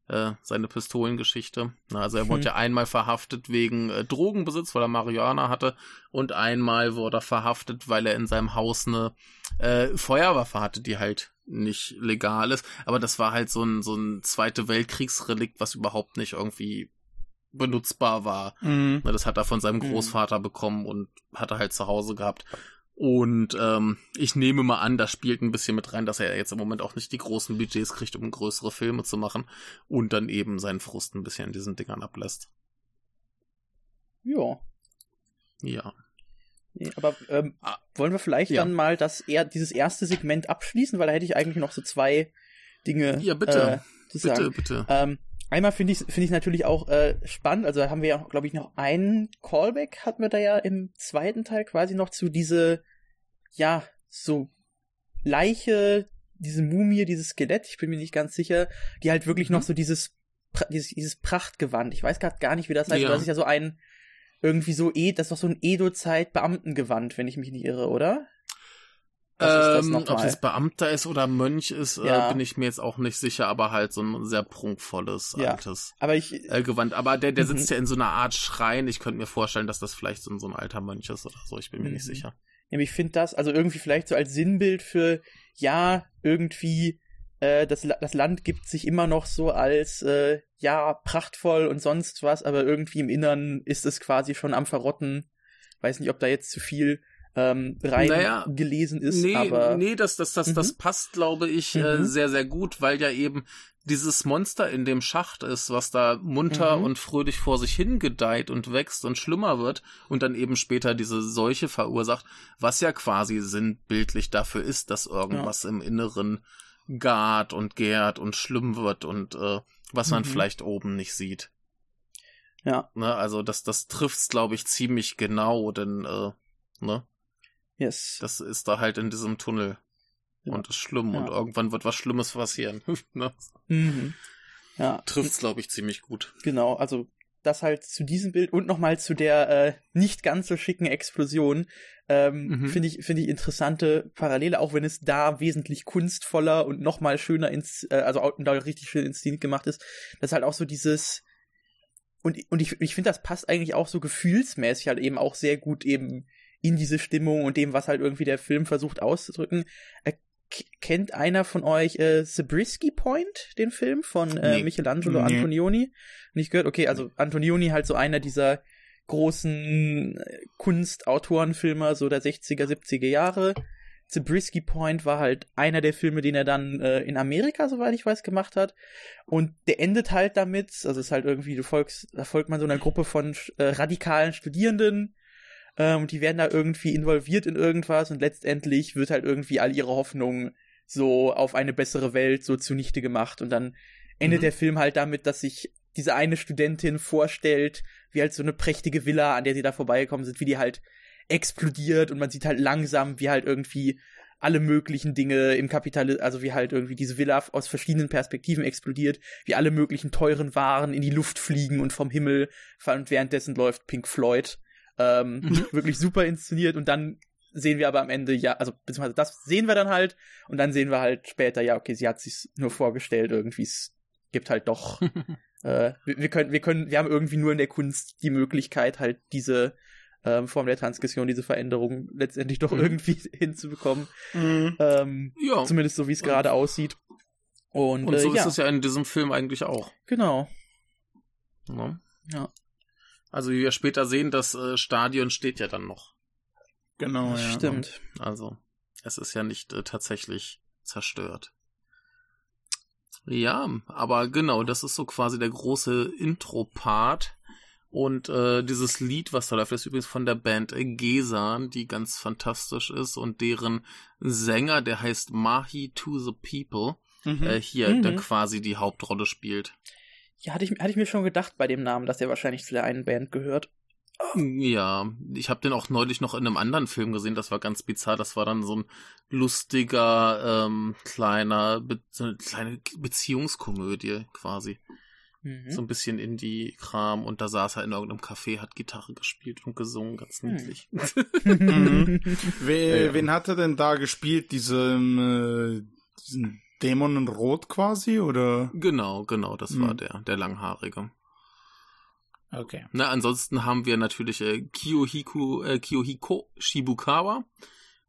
äh, seine Pistolengeschichte. Also er wurde hm. ja einmal verhaftet wegen äh, Drogenbesitz, weil er Marihuana hatte und einmal wurde er verhaftet, weil er in seinem Haus eine äh, Feuerwaffe hatte, die halt nicht legal ist. Aber das war halt so ein, so ein Zweite Weltkriegsrelikt, was überhaupt nicht irgendwie benutzbar war. Mhm. Das hat er von seinem hm. Großvater mhm. bekommen und hat er halt zu Hause gehabt. Und ähm, ich nehme mal an, das spielt ein bisschen mit rein, dass er jetzt im Moment auch nicht die großen Budgets kriegt, um größere Filme zu machen und dann eben seinen Frust ein bisschen in diesen Dingern ablässt. Ja. Ja. Nee, aber ähm, ah, wollen wir vielleicht ja. dann mal das eher dieses erste Segment abschließen, weil da hätte ich eigentlich noch so zwei Dinge. Ja, bitte. Äh, zu sagen. Bitte, bitte. Ähm, einmal finde ich finde ich natürlich auch äh, spannend. Also da haben wir ja, glaube ich, noch einen Callback hatten wir da ja im zweiten Teil quasi noch zu diese ja so Leiche, diese Mumie, dieses Skelett. Ich bin mir nicht ganz sicher, die halt wirklich mhm. noch so dieses dieses, dieses Prachtgewand. Ich weiß gerade gar nicht, wie das heißt. Ja. Das ist ja so ein irgendwie so eh, das ist doch so ein Edo-Zeit Beamtengewand, wenn ich mich nicht irre, oder? Ähm, ob es Beamter ist oder Mönch ist, äh, ja. äh, bin ich mir jetzt auch nicht sicher, aber halt so ein sehr prunkvolles, ja. altes aber ich, äh, Gewand. Aber der, der mhm. sitzt ja in so einer Art Schrein. Ich könnte mir vorstellen, dass das vielleicht so, so ein alter Mönch ist oder so. Ich bin mir mhm. nicht sicher. Ja, ich finde das, also irgendwie vielleicht so als Sinnbild für, ja, irgendwie, äh, das, das Land gibt sich immer noch so als, äh, ja, prachtvoll und sonst was, aber irgendwie im Innern ist es quasi schon am Verrotten. Weiß nicht, ob da jetzt zu viel ähm, rein naja, gelesen ist. Nee, aber nee, das, das, das, mhm. das passt, glaube ich, äh, mhm. äh, sehr, sehr gut, weil ja eben dieses Monster in dem Schacht ist, was da munter mhm. und fröhlich vor sich hingedeiht und wächst und schlimmer wird und dann eben später diese Seuche verursacht, was ja quasi sinnbildlich dafür ist, dass irgendwas ja. im Inneren gart und gärt und schlimm wird und äh, was man mhm. vielleicht oben nicht sieht. Ja. Ne, also das, das trifft's, glaube ich, ziemlich genau, denn äh, ne? Yes. Das ist da halt in diesem Tunnel. Ja. Und ist schlimm. Ja. Und irgendwann wird was Schlimmes passieren. ne? mhm. Ja. Trifft's, glaube ich, ziemlich gut. Genau, also das halt zu diesem Bild und nochmal zu der äh, nicht ganz so schicken Explosion. Ähm, mhm. Finde ich, finde ich interessante Parallele, auch wenn es da wesentlich kunstvoller und nochmal schöner ins, äh, also auch da richtig schön inszeniert gemacht ist. Das ist halt auch so dieses, und, und ich, ich finde, das passt eigentlich auch so gefühlsmäßig halt eben auch sehr gut eben in diese Stimmung und dem, was halt irgendwie der Film versucht auszudrücken. Äh, kennt einer von euch äh, Zabriskie Point, den Film von äh, nee. Michelangelo nee. Antonioni? Nicht gehört? Okay, also Antonioni halt so einer dieser großen äh, Kunstautorenfilmer so der 60er, 70er Jahre. Zabriskie Point war halt einer der Filme, den er dann äh, in Amerika, soweit ich weiß, gemacht hat. Und der endet halt damit, also es ist halt irgendwie, du folgst, da folgt man so einer Gruppe von äh, radikalen Studierenden, ähm, die werden da irgendwie involviert in irgendwas und letztendlich wird halt irgendwie all ihre Hoffnung so auf eine bessere Welt so zunichte gemacht und dann endet mhm. der Film halt damit, dass sich diese eine Studentin vorstellt, wie halt so eine prächtige Villa, an der sie da vorbeigekommen sind, wie die halt explodiert und man sieht halt langsam, wie halt irgendwie alle möglichen Dinge im Kapital, also wie halt irgendwie diese Villa aus verschiedenen Perspektiven explodiert, wie alle möglichen teuren Waren in die Luft fliegen und vom Himmel fallen und währenddessen läuft Pink Floyd. Ähm, mhm. wirklich super inszeniert und dann sehen wir aber am Ende ja, also beziehungsweise das sehen wir dann halt und dann sehen wir halt später, ja, okay, sie hat sich nur vorgestellt, irgendwie es gibt halt doch, äh, wir, wir können, wir können, wir haben irgendwie nur in der Kunst die Möglichkeit, halt diese ähm, Form der Transgression, diese Veränderung letztendlich doch mhm. irgendwie hinzubekommen. Mhm. Ähm, ja. Zumindest so, wie es gerade aussieht. Und, und so äh, ist es ja in diesem Film eigentlich auch. Genau. Ja. ja. Also wie wir später sehen, das äh, Stadion steht ja dann noch. Genau, ja. Stimmt. Also, es ist ja nicht äh, tatsächlich zerstört. Ja, aber genau, das ist so quasi der große Intro-Part. Und äh, dieses Lied, was da läuft, ist übrigens von der Band Gesan, die ganz fantastisch ist und deren Sänger, der heißt Mahi to the People, mhm. äh, hier mhm. dann quasi die Hauptrolle spielt. Ja, hatte ich, hatte ich mir schon gedacht bei dem Namen, dass der wahrscheinlich zu der einen Band gehört. Ja, ich habe den auch neulich noch in einem anderen Film gesehen, das war ganz bizarr. Das war dann so ein lustiger, ähm, kleiner, be so eine kleine Beziehungskomödie quasi. Mhm. So ein bisschen Indie-Kram und da saß er in irgendeinem Café, hat Gitarre gespielt und gesungen, ganz hm. niedlich. Mhm. Wer, ja. Wen hat er denn da gespielt? Diese, äh, diesen Dämon in Rot quasi, oder? Genau, genau, das mhm. war hm. der, der Langhaarige. Okay. Na, ansonsten haben wir natürlich äh, Kiyohiku, äh, Kiyohiko Shibukawa,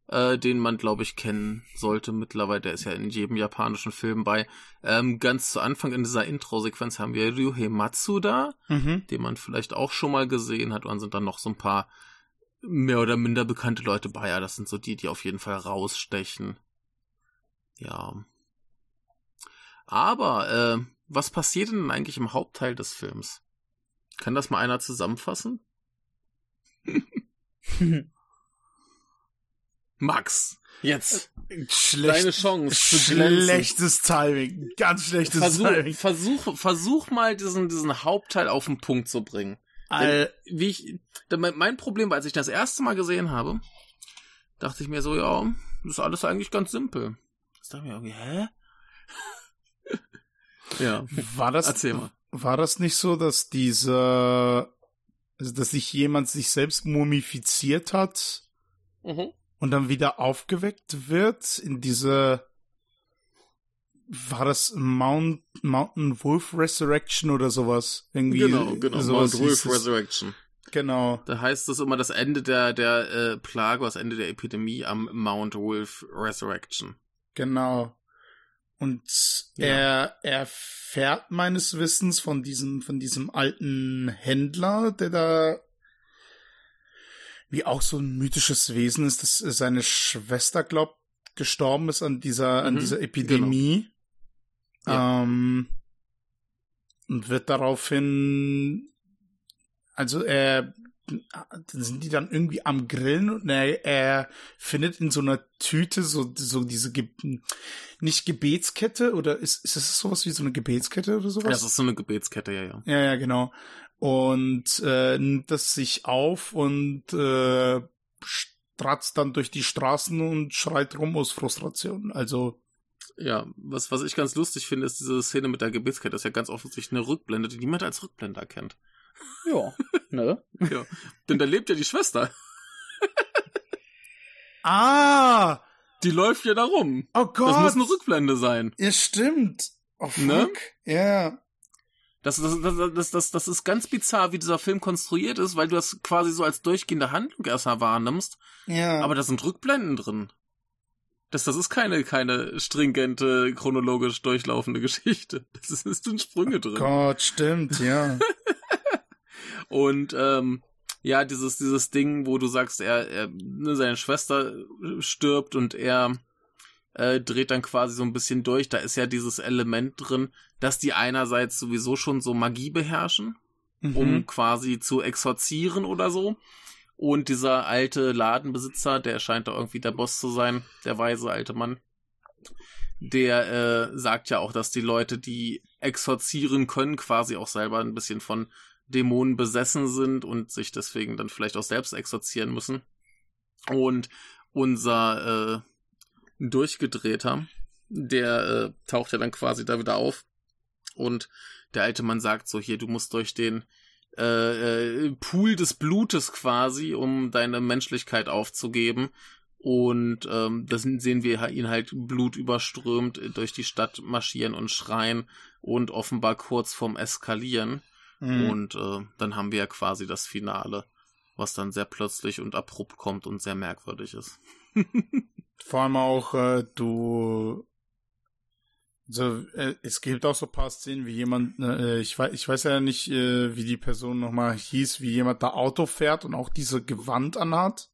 äh, den man, glaube ich, kennen sollte mittlerweile. Der ist ja in jedem japanischen Film bei. Ähm, ganz zu Anfang in dieser Intro-Sequenz haben wir Ryuhei Matsuda, mhm. den man vielleicht auch schon mal gesehen hat. Und dann sind dann noch so ein paar mehr oder minder bekannte Leute bei. Ja, das sind so die, die auf jeden Fall rausstechen. Ja. Aber, äh, was passiert denn eigentlich im Hauptteil des Films? Kann das mal einer zusammenfassen? Max, jetzt. Schlecht, Deine Chance zu Schlechtes Timing. Ganz schlechtes versuch, Timing. Versuch, versuch mal diesen, diesen Hauptteil auf den Punkt zu bringen. Denn, wie ich, mein Problem war, als ich das erste Mal gesehen habe, dachte ich mir so, ja, das ist alles eigentlich ganz simpel. Das dachte ich mir irgendwie, hä? Ja. War das, Erzähl mal. War das nicht so, dass dieser, also dass sich jemand sich selbst mumifiziert hat mhm. und dann wieder aufgeweckt wird in diese, war das Mount, Mountain Wolf Resurrection oder sowas? Irgendwie genau, genau, sowas Mount Wolf Resurrection. Genau. Da heißt es immer das Ende der, der äh, Plage, das Ende der Epidemie am Mount Wolf Resurrection. Genau. Und ja. er erfährt meines Wissens von diesem, von diesem alten Händler, der da wie auch so ein mythisches Wesen ist, dass seine Schwester glaubt, gestorben ist an dieser, mhm, an dieser Epidemie. Genau. Ja. Ähm, und wird daraufhin, also er sind die dann irgendwie am Grillen und er, er findet in so einer Tüte so, so diese, Ge nicht Gebetskette oder ist, ist das sowas wie so eine Gebetskette oder sowas? Ja, das ist so eine Gebetskette, ja, ja. Ja, ja, genau. Und äh, nimmt das sich auf und äh, stratzt dann durch die Straßen und schreit rum aus Frustration. Also ja, was, was ich ganz lustig finde, ist diese Szene mit der Gebetskette. Das ist ja ganz offensichtlich eine Rückblende, die niemand als Rückblende erkennt. Ja, ne? ja. Denn da lebt ja die Schwester. ah! Die läuft ja da rum. Oh Gott. Das muss eine Rückblende sein. Ja, stimmt. Oh ne? fuck. Ne? Ja. Das, das, das, das, das, das ist ganz bizarr, wie dieser Film konstruiert ist, weil du das quasi so als durchgehende Handlung erstmal wahrnimmst. Ja. Aber da sind Rückblenden drin. Das, das ist keine, keine stringente, chronologisch durchlaufende Geschichte. Das ist, sind Sprünge drin. Oh Gott, stimmt, ja. Und ähm, ja, dieses, dieses Ding, wo du sagst, er, er ne, seine Schwester stirbt und er äh, dreht dann quasi so ein bisschen durch. Da ist ja dieses Element drin, dass die einerseits sowieso schon so Magie beherrschen, mhm. um quasi zu exorzieren oder so. Und dieser alte Ladenbesitzer, der scheint da irgendwie der Boss zu sein, der weise alte Mann, der äh, sagt ja auch, dass die Leute, die exorzieren können, quasi auch selber ein bisschen von Dämonen besessen sind und sich deswegen dann vielleicht auch selbst exorzieren müssen. Und unser äh, Durchgedrehter, der äh, taucht ja dann quasi da wieder auf. Und der alte Mann sagt so, hier, du musst durch den äh, äh, Pool des Blutes quasi, um deine Menschlichkeit aufzugeben. Und ähm, das sehen wir ihn halt blutüberströmt durch die Stadt marschieren und schreien und offenbar kurz vorm Eskalieren. Mhm. Und äh, dann haben wir ja quasi das Finale, was dann sehr plötzlich und abrupt kommt und sehr merkwürdig ist. Vor allem auch, äh, du also, äh, es gibt auch so ein paar Szenen, wie jemand, äh, ich weiß, ich weiß ja nicht, äh, wie die Person nochmal hieß, wie jemand da Auto fährt und auch diese Gewand anhat.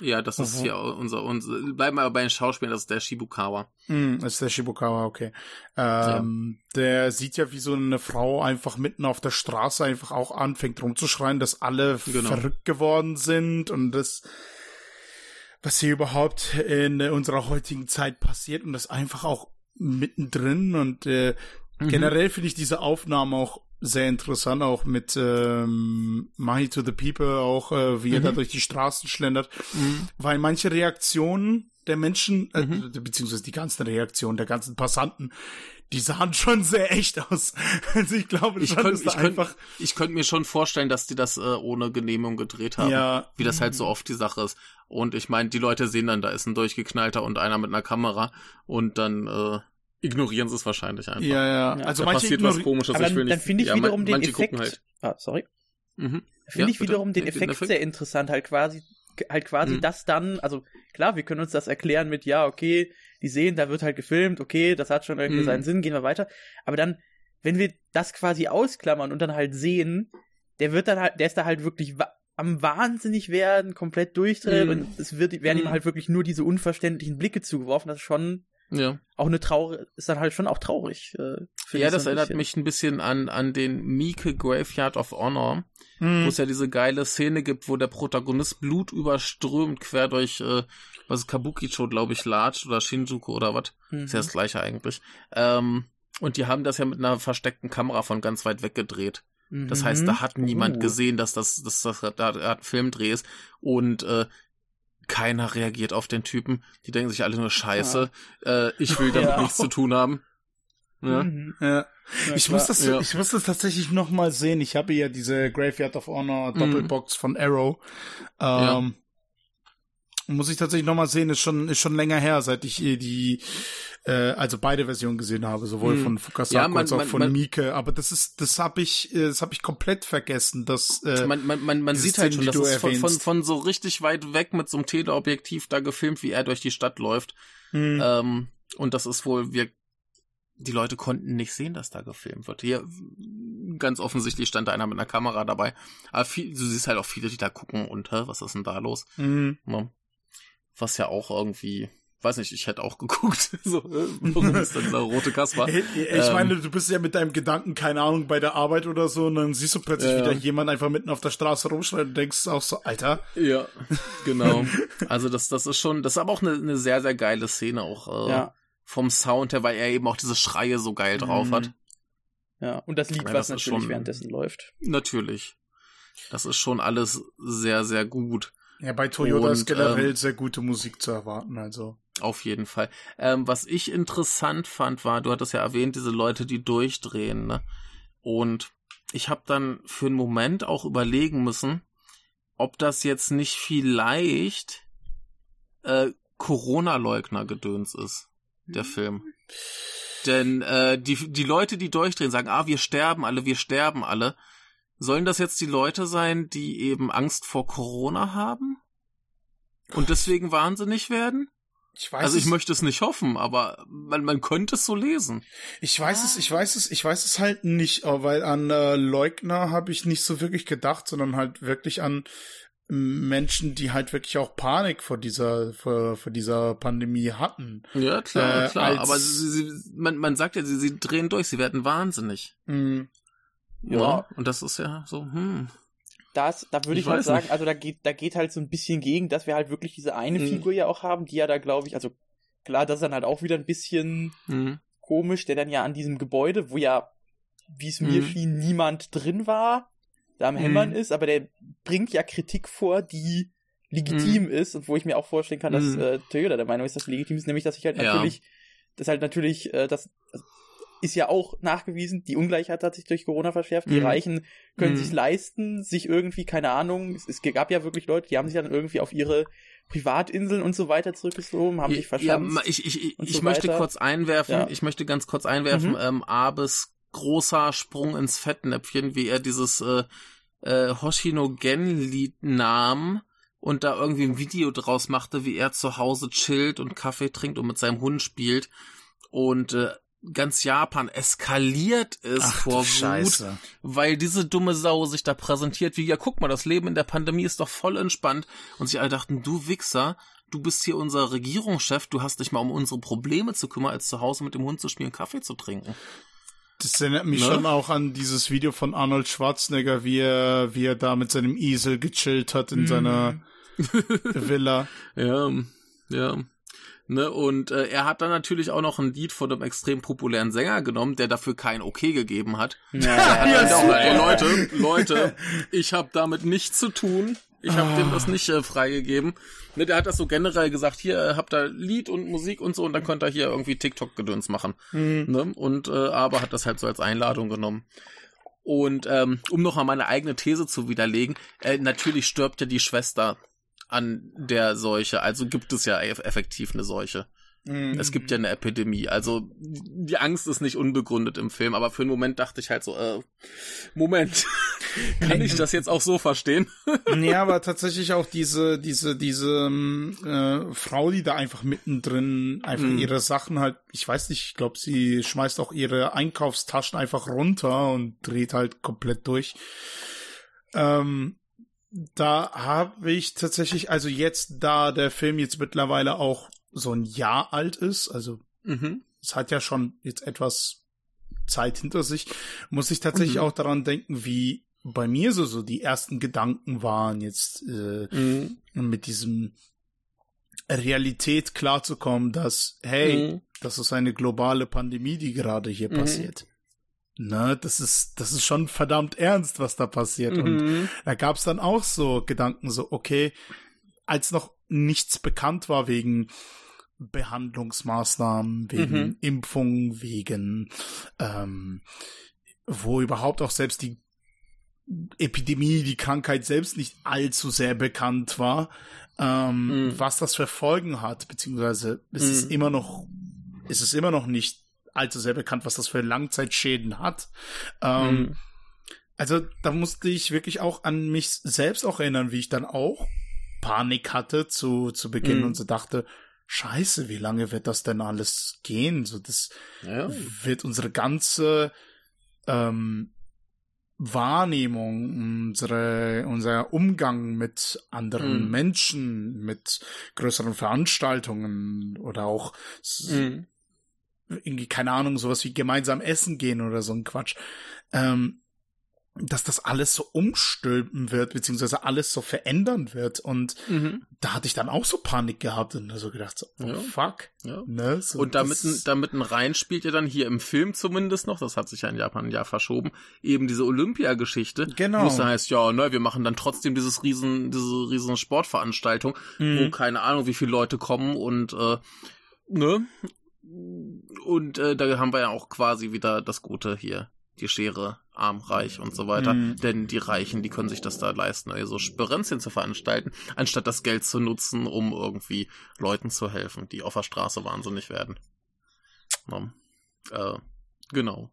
Ja, das ist mhm. hier unser, unser, bleiben wir aber bei den Schauspielern, das ist der Shibukawa. Mm, das ist der Shibukawa, okay. Ähm, ja. Der sieht ja, wie so eine Frau einfach mitten auf der Straße einfach auch anfängt rumzuschreien, dass alle genau. verrückt geworden sind und das, was hier überhaupt in unserer heutigen Zeit passiert und das einfach auch mittendrin und äh, mhm. generell finde ich diese Aufnahme auch sehr interessant, auch mit ähm, Mahi to the People, auch äh, wie mhm. er da mhm. durch die Straßen schlendert, mhm. weil manche Reaktionen der Menschen, äh, mhm. beziehungsweise die ganzen Reaktionen der ganzen Passanten, die sahen schon sehr echt aus. Also ich glaube, ich könnte ich könnt, ich könnte mir schon vorstellen, dass die das äh, ohne Genehmigung gedreht haben, ja. wie das halt so oft die Sache ist. Und ich meine, die Leute sehen dann, da ist ein durchgeknallter und einer mit einer Kamera und dann äh, ignorieren sie es wahrscheinlich einfach. Ja, ja. ja. Also da passiert was komisches. Aber dann, dann finde ich ja, wiederum den Effekt. Halt. Ah, sorry. Mhm. Finde ja, ich wiederum den, den Effekt, Effekt, sehr interessant, halt quasi, halt quasi mhm. das dann, also klar, wir können uns das erklären mit, ja, okay, die sehen, da wird halt gefilmt, okay, das hat schon irgendwie mhm. seinen Sinn, gehen wir weiter. Aber dann, wenn wir das quasi ausklammern und dann halt sehen, der wird dann halt, der ist da halt wirklich am wahnsinnig werden, komplett durchdrehen mhm. und es wird, werden ihm mhm. halt wirklich nur diese unverständlichen Blicke zugeworfen, das ist schon ja. Auch eine traurig, ist dann halt schon auch traurig. Äh, ja, das erinnert bisschen. mich ein bisschen an, an den Mieke Graveyard of Honor, hm. wo es ja diese geile Szene gibt, wo der Protagonist Blut überströmt quer durch, äh, was ist Kabukicho, glaube ich, latscht oder Shinjuku oder was. Mhm. Ist ja das gleiche eigentlich. Ähm, und die haben das ja mit einer versteckten Kamera von ganz weit weg gedreht. Das heißt, da hat niemand uh. gesehen, dass das, dass das da ein Filmdreh ist. Und äh, keiner reagiert auf den Typen. Die denken sich alle nur Scheiße. Ja. Äh, ich will damit ja. nichts zu tun haben. Ja. Mhm. ja. ich muss das, ja. ich muss das tatsächlich noch mal sehen. Ich habe ja diese Graveyard of Honor Doppelbox mhm. von Arrow. Ähm, muss ich tatsächlich noch mal sehen. Ist schon, ist schon länger her, seit ich die äh, also beide Versionen gesehen habe, sowohl hm. von Fukasaku ja, man, als auch man, von man, Mieke. Aber das ist, das habe ich, äh, das habe ich komplett vergessen. Dass, äh, man man, man, man sieht halt schon, das ist von, von, von so richtig weit weg mit so einem Teleobjektiv da gefilmt, wie er durch die Stadt läuft. Hm. Ähm, und das ist wohl, wir die Leute konnten nicht sehen, dass da gefilmt wird. Hier ganz offensichtlich stand da einer mit einer Kamera dabei. Aber viel, du siehst halt auch viele, die da gucken und, hä, was ist denn da los? Mhm. Was ja auch irgendwie weiß nicht, ich hätte auch geguckt, so, äh, warum ist denn dieser rote Kasper? Ich ähm, meine, du bist ja mit deinem Gedanken, keine Ahnung, bei der Arbeit oder so, und dann siehst du plötzlich äh, wieder jemand einfach mitten auf der Straße rumschreit und denkst auch so, Alter. Ja, genau. Also das, das ist schon, das ist aber auch eine, eine sehr, sehr geile Szene auch äh, ja. vom Sound her, weil er eben auch diese Schreie so geil drauf mhm. hat. Ja, und das Lied, ja, was natürlich schon, währenddessen läuft. Natürlich. Das ist schon alles sehr, sehr gut. Ja, bei Toyota und, ist generell ähm, sehr gute Musik zu erwarten, also. Auf jeden Fall. Ähm, was ich interessant fand, war, du hattest ja erwähnt, diese Leute, die durchdrehen, ne? Und ich habe dann für einen Moment auch überlegen müssen, ob das jetzt nicht vielleicht äh, Corona-Leugner-Gedöns ist, der Film. Denn äh, die, die Leute, die durchdrehen, sagen, ah, wir sterben alle, wir sterben alle. Sollen das jetzt die Leute sein, die eben Angst vor Corona haben? Und deswegen wahnsinnig werden? Ich weiß also ich es, möchte es nicht hoffen, aber man, man könnte es so lesen. Ich weiß es, ich weiß es, ich weiß es halt nicht, weil an äh, Leugner habe ich nicht so wirklich gedacht, sondern halt wirklich an Menschen, die halt wirklich auch Panik vor dieser vor, vor dieser Pandemie hatten. Ja klar, äh, klar. Aber sie, sie, man, man sagt ja, sie, sie drehen durch, sie werden wahnsinnig. Mhm. Ja, ja, und das ist ja so, hm. Das, da würde ich, ich halt sagen, nicht. also da geht, da geht halt so ein bisschen gegen, dass wir halt wirklich diese eine mhm. Figur ja auch haben, die ja da, glaube ich, also klar, das ist dann halt auch wieder ein bisschen mhm. komisch, der dann ja an diesem Gebäude, wo ja, wie es mir mhm. schien, niemand drin war, da am Hämmern mhm. ist, aber der bringt ja Kritik vor, die legitim mm. ist und wo ich mir auch vorstellen kann, dass mm. äh, Toyota der Meinung ist, dass legitim ist, nämlich dass ich halt natürlich, ja. dass halt natürlich, äh, das ist ja auch nachgewiesen, die Ungleichheit hat sich durch Corona verschärft. Die mm. Reichen können mm. sich leisten, sich irgendwie, keine Ahnung, es, es, gab ja wirklich Leute, die haben sich dann irgendwie auf ihre Privatinseln und so weiter zurückgezogen, haben sich verschanzt. Ja, ich, ich, ich, ich so möchte kurz einwerfen, ja. ich möchte ganz kurz einwerfen, mhm. ähm, Abes großer Sprung ins Fettnäpfchen, wie er dieses äh, äh, Hoshino-Gen-Lied nahm und da irgendwie ein Video draus machte, wie er zu Hause chillt und Kaffee trinkt und mit seinem Hund spielt. Und äh, ganz Japan eskaliert ist Ach, vor Wut, Scheiße. weil diese dumme Sau sich da präsentiert wie, ja guck mal, das Leben in der Pandemie ist doch voll entspannt. Und sie alle dachten, du Wichser, du bist hier unser Regierungschef, du hast dich mal um unsere Probleme zu kümmern, als zu Hause mit dem Hund zu spielen, Kaffee zu trinken. Das erinnert mich ne? schon auch an dieses Video von Arnold Schwarzenegger, wie er, wie er da mit seinem Esel gechillt hat in mm. seiner Villa. Ja, ja. Ne, und äh, er hat dann natürlich auch noch ein Lied von einem extrem populären Sänger genommen, der dafür kein Okay gegeben hat. Ja, ja, ja ey, Leute, Leute, ich habe damit nichts zu tun. Ich habe oh. dem das nicht äh, freigegeben. Ne, der hat das so generell gesagt, hier äh, habt ihr Lied und Musik und so und dann könnt ihr hier irgendwie TikTok-Gedöns machen. Mhm. Ne? Und äh, aber hat das halt so als Einladung genommen. Und ähm, um noch mal meine eigene These zu widerlegen, äh, natürlich stirbt ja die Schwester an der Seuche. Also gibt es ja effektiv eine Seuche. Mhm. Es gibt ja eine Epidemie. Also die Angst ist nicht unbegründet im Film, aber für einen Moment dachte ich halt so, äh, Moment, kann ich das jetzt auch so verstehen? nee, aber tatsächlich auch diese, diese, diese ähm, äh, Frau, die da einfach mittendrin einfach mhm. ihre Sachen halt, ich weiß nicht, ich glaube, sie schmeißt auch ihre Einkaufstaschen einfach runter und dreht halt komplett durch. Ähm, da habe ich tatsächlich, also jetzt, da der Film jetzt mittlerweile auch so ein Jahr alt ist, also mhm. es hat ja schon jetzt etwas Zeit hinter sich, muss ich tatsächlich mhm. auch daran denken, wie bei mir so, so die ersten Gedanken waren, jetzt äh, mhm. mit diesem Realität klarzukommen, dass, hey, mhm. das ist eine globale Pandemie, die gerade hier mhm. passiert. Ne, das ist, das ist schon verdammt ernst, was da passiert. Mhm. Und da gab's dann auch so Gedanken, so, okay, als noch nichts bekannt war wegen Behandlungsmaßnahmen, wegen mhm. Impfungen, wegen ähm, wo überhaupt auch selbst die Epidemie, die Krankheit selbst nicht allzu sehr bekannt war, ähm, mhm. was das für Folgen hat, beziehungsweise ist es mhm. immer noch, ist es immer noch nicht allzu sehr bekannt, was das für Langzeitschäden hat. Ähm, mhm. Also da musste ich wirklich auch an mich selbst auch erinnern, wie ich dann auch Panik hatte zu, zu Beginn mhm. und so dachte, Scheiße, wie lange wird das denn alles gehen? So, das ja. wird unsere ganze ähm, Wahrnehmung, unsere, unser Umgang mit anderen mhm. Menschen, mit größeren Veranstaltungen oder auch mhm irgendwie, keine Ahnung, sowas wie gemeinsam essen gehen oder so ein Quatsch, ähm, dass das alles so umstülpen wird, beziehungsweise alles so verändern wird. Und mhm. da hatte ich dann auch so Panik gehabt und so gedacht, so, oh ja. fuck. Ja. Ne? So, und damit, damit rein spielt ja dann hier im Film zumindest noch, das hat sich ja in Japan ein Jahr verschoben, eben diese Olympiageschichte. Genau. Wo es dann heißt, ja, ne, wir machen dann trotzdem dieses riesen, diese riesen Sportveranstaltung, mhm. wo keine Ahnung, wie viele Leute kommen und äh, ne, und äh, da haben wir ja auch quasi wieder das Gute hier. Die Schere, arm, reich und so weiter. Mhm. Denn die Reichen, die können sich das da leisten, also Sperenzien zu veranstalten, anstatt das Geld zu nutzen, um irgendwie Leuten zu helfen, die auf der Straße wahnsinnig werden. Ja. Äh, genau.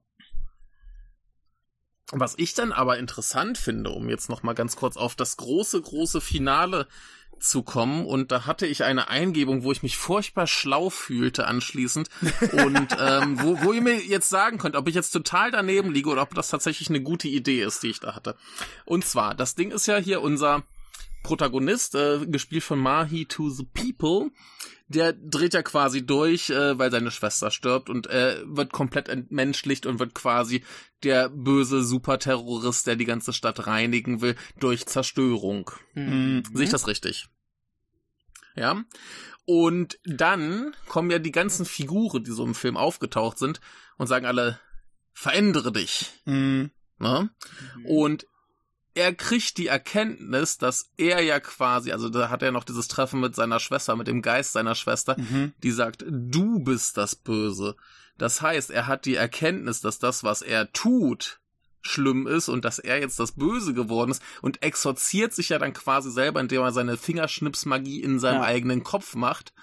Was ich dann aber interessant finde, um jetzt noch mal ganz kurz auf das große, große Finale zu kommen und da hatte ich eine Eingebung, wo ich mich furchtbar schlau fühlte anschließend und ähm, wo, wo ihr mir jetzt sagen könnt, ob ich jetzt total daneben liege oder ob das tatsächlich eine gute Idee ist, die ich da hatte. Und zwar, das Ding ist ja hier unser Protagonist, äh, gespielt von Mahi to the People, der dreht ja quasi durch, äh, weil seine Schwester stirbt und äh, wird komplett entmenschlicht und wird quasi der böse Superterrorist, der die ganze Stadt reinigen will, durch Zerstörung. Mhm. Sehe ich das richtig? Ja. Und dann kommen ja die ganzen Figuren, die so im Film aufgetaucht sind, und sagen alle, verändere dich. Mhm. Ne? Und er kriegt die Erkenntnis, dass er ja quasi, also da hat er noch dieses Treffen mit seiner Schwester, mit dem Geist seiner Schwester, mhm. die sagt, du bist das Böse. Das heißt, er hat die Erkenntnis, dass das, was er tut, schlimm ist und dass er jetzt das Böse geworden ist und exorziert sich ja dann quasi selber, indem er seine Fingerschnipsmagie in seinem ja. eigenen Kopf macht.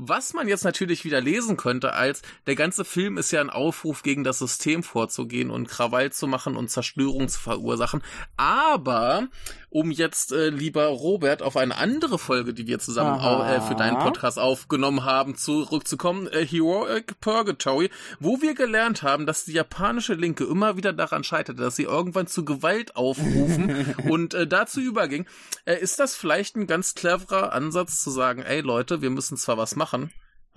Was man jetzt natürlich wieder lesen könnte, als der ganze Film ist ja ein Aufruf gegen das System vorzugehen und Krawall zu machen und Zerstörung zu verursachen. Aber um jetzt, äh, lieber Robert, auf eine andere Folge, die wir zusammen auch, äh, für deinen Podcast aufgenommen haben, zurückzukommen, äh, Heroic Purgatory, wo wir gelernt haben, dass die japanische Linke immer wieder daran scheiterte, dass sie irgendwann zu Gewalt aufrufen und äh, dazu überging. Äh, ist das vielleicht ein ganz cleverer Ansatz zu sagen, ey Leute, wir müssen zwar was machen,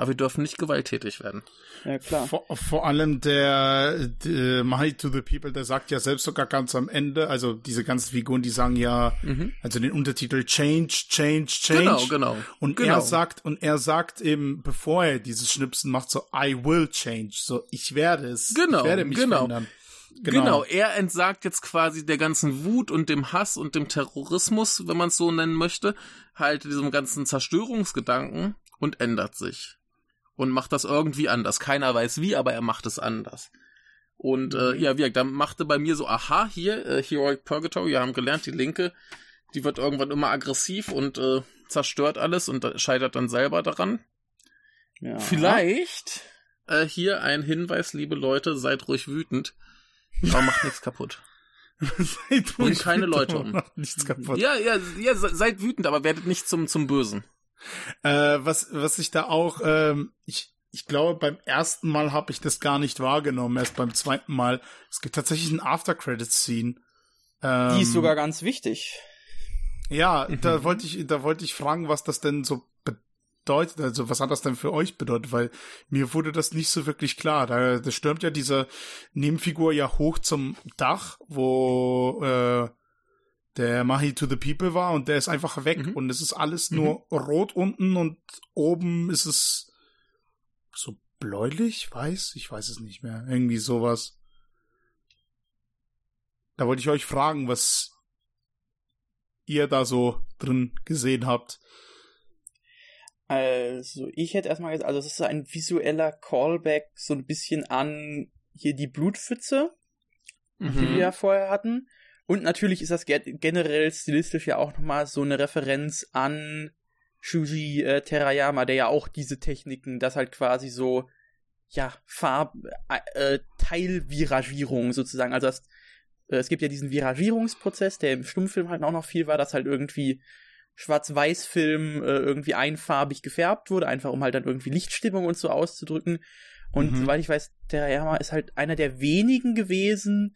aber wir dürfen nicht gewalttätig werden. Ja, klar. Vor, vor allem der, der Might to the People, der sagt ja selbst sogar ganz am Ende, also diese ganzen Figuren, die sagen ja, mhm. also den Untertitel Change, Change, Change. Genau, genau. Und genau. er sagt, und er sagt eben, bevor er dieses Schnipsen macht, so, I will change. So, ich werde es. Genau, ich werde mich genau. verändern. Genau. genau, er entsagt jetzt quasi der ganzen Wut und dem Hass und dem Terrorismus, wenn man es so nennen möchte, halt diesem ganzen Zerstörungsgedanken und ändert sich und macht das irgendwie anders. Keiner weiß wie, aber er macht es anders. Und äh, ja, wie dann machte bei mir so, aha, hier, äh, Heroic Purgatory, wir haben gelernt, die Linke, die wird irgendwann immer aggressiv und äh, zerstört alles und scheitert dann selber daran. Ja. Vielleicht äh, hier ein Hinweis, liebe Leute, seid ruhig wütend, aber macht nichts kaputt. seid ruhig und keine Leute um. Macht nichts kaputt. Ja, ja, ja, seid wütend, aber werdet nicht zum, zum Bösen. Äh, was, was ich da auch, ähm, ich, ich glaube, beim ersten Mal habe ich das gar nicht wahrgenommen, erst beim zweiten Mal. Es gibt tatsächlich ein After-Credit-Scene. Ähm, Die ist sogar ganz wichtig. Ja, mhm. da wollte ich, da wollte ich fragen, was das denn so bedeutet. Also, was hat das denn für euch bedeutet? Weil mir wurde das nicht so wirklich klar. Da, da stürmt ja diese Nebenfigur ja hoch zum Dach, wo äh, der Mahi to the People war und der ist einfach weg mhm. und es ist alles nur mhm. rot unten und oben ist es so bläulich, weiß, ich weiß es nicht mehr, irgendwie sowas. Da wollte ich euch fragen, was ihr da so drin gesehen habt. Also, ich hätte erstmal gesagt, also es ist ein visueller Callback so ein bisschen an hier die Blutpfütze, mhm. die wir ja vorher hatten. Und natürlich ist das generell stilistisch ja auch nochmal so eine Referenz an Shuji äh, Terayama, der ja auch diese Techniken, das halt quasi so, ja, Farb, äh, Teilviragierung sozusagen. Also das, äh, es gibt ja diesen Viragierungsprozess, der im Stummfilm halt auch noch viel war, dass halt irgendwie Schwarz-Weiß-Film äh, irgendwie einfarbig gefärbt wurde, einfach um halt dann irgendwie Lichtstimmung und so auszudrücken. Und mhm. soweit ich weiß, Terayama ist halt einer der wenigen gewesen,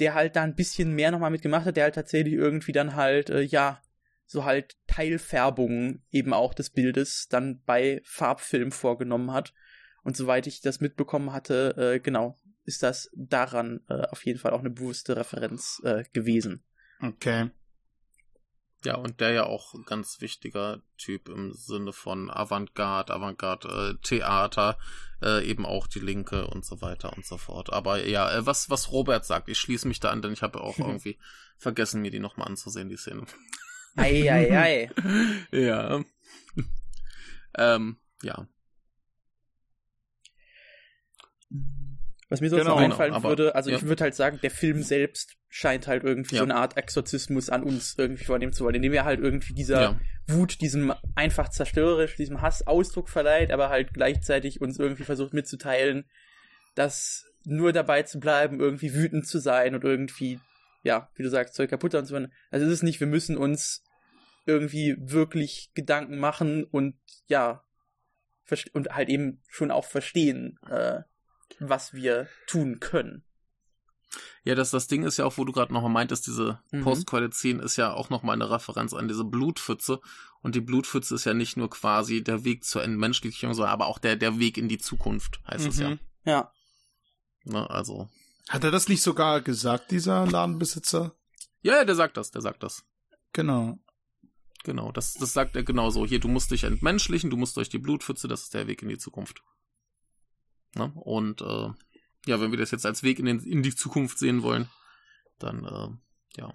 der halt da ein bisschen mehr nochmal mitgemacht hat, der halt tatsächlich irgendwie dann halt, äh, ja, so halt Teilfärbungen eben auch des Bildes dann bei Farbfilm vorgenommen hat. Und soweit ich das mitbekommen hatte, äh, genau, ist das daran äh, auf jeden Fall auch eine bewusste Referenz äh, gewesen. Okay. Ja, und der ja auch ein ganz wichtiger Typ im Sinne von Avantgarde, Avantgarde-Theater, äh, eben auch die Linke und so weiter und so fort. Aber ja, äh, was, was Robert sagt, ich schließe mich da an, denn ich habe auch irgendwie vergessen, mir die nochmal anzusehen, die Szene. Eieiei. Ei, ei. ja. ähm, ja. Was mir sonst genau, noch einfallen genau, würde, also ja. ich würde halt sagen, der Film selbst scheint halt irgendwie ja. so eine Art Exorzismus an uns irgendwie vornehmen zu wollen, indem er halt irgendwie dieser ja. Wut, diesem einfach zerstörerisch, diesem Hass Ausdruck verleiht, aber halt gleichzeitig uns irgendwie versucht mitzuteilen, dass nur dabei zu bleiben, irgendwie wütend zu sein und irgendwie, ja, wie du sagst, Zeug kaputt und so. Also es ist nicht, wir müssen uns irgendwie wirklich Gedanken machen und ja, und halt eben schon auch verstehen, äh, was wir tun können. Ja, das, das Ding ist ja auch, wo du gerade nochmal meintest, diese mhm. Post-Credit-Scene ist ja auch nochmal eine Referenz an diese Blutpfütze. Und die Blutpfütze ist ja nicht nur quasi der Weg zur Entmenschlichung, sondern aber auch der, der Weg in die Zukunft, heißt mhm. es ja. Mhm. Ja. Ne, also. Hat er das nicht sogar gesagt, dieser Ladenbesitzer? Ja, ja, der sagt das, der sagt das. Genau. Genau, das, das sagt er genauso. Hier, du musst dich entmenschlichen, du musst durch die Blutpfütze, das ist der Weg in die Zukunft. Ne? Und äh, ja, wenn wir das jetzt als Weg in, den, in die Zukunft sehen wollen, dann äh, ja,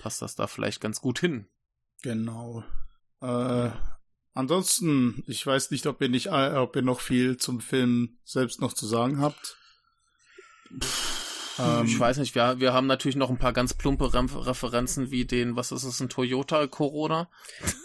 passt das da vielleicht ganz gut hin. Genau. Äh, ansonsten, ich weiß nicht, ob ihr nicht, äh, ob ihr noch viel zum Film selbst noch zu sagen habt. Ähm, ich weiß nicht, wir, wir haben natürlich noch ein paar ganz plumpe Re Referenzen wie den, was ist es, ein Toyota Corona?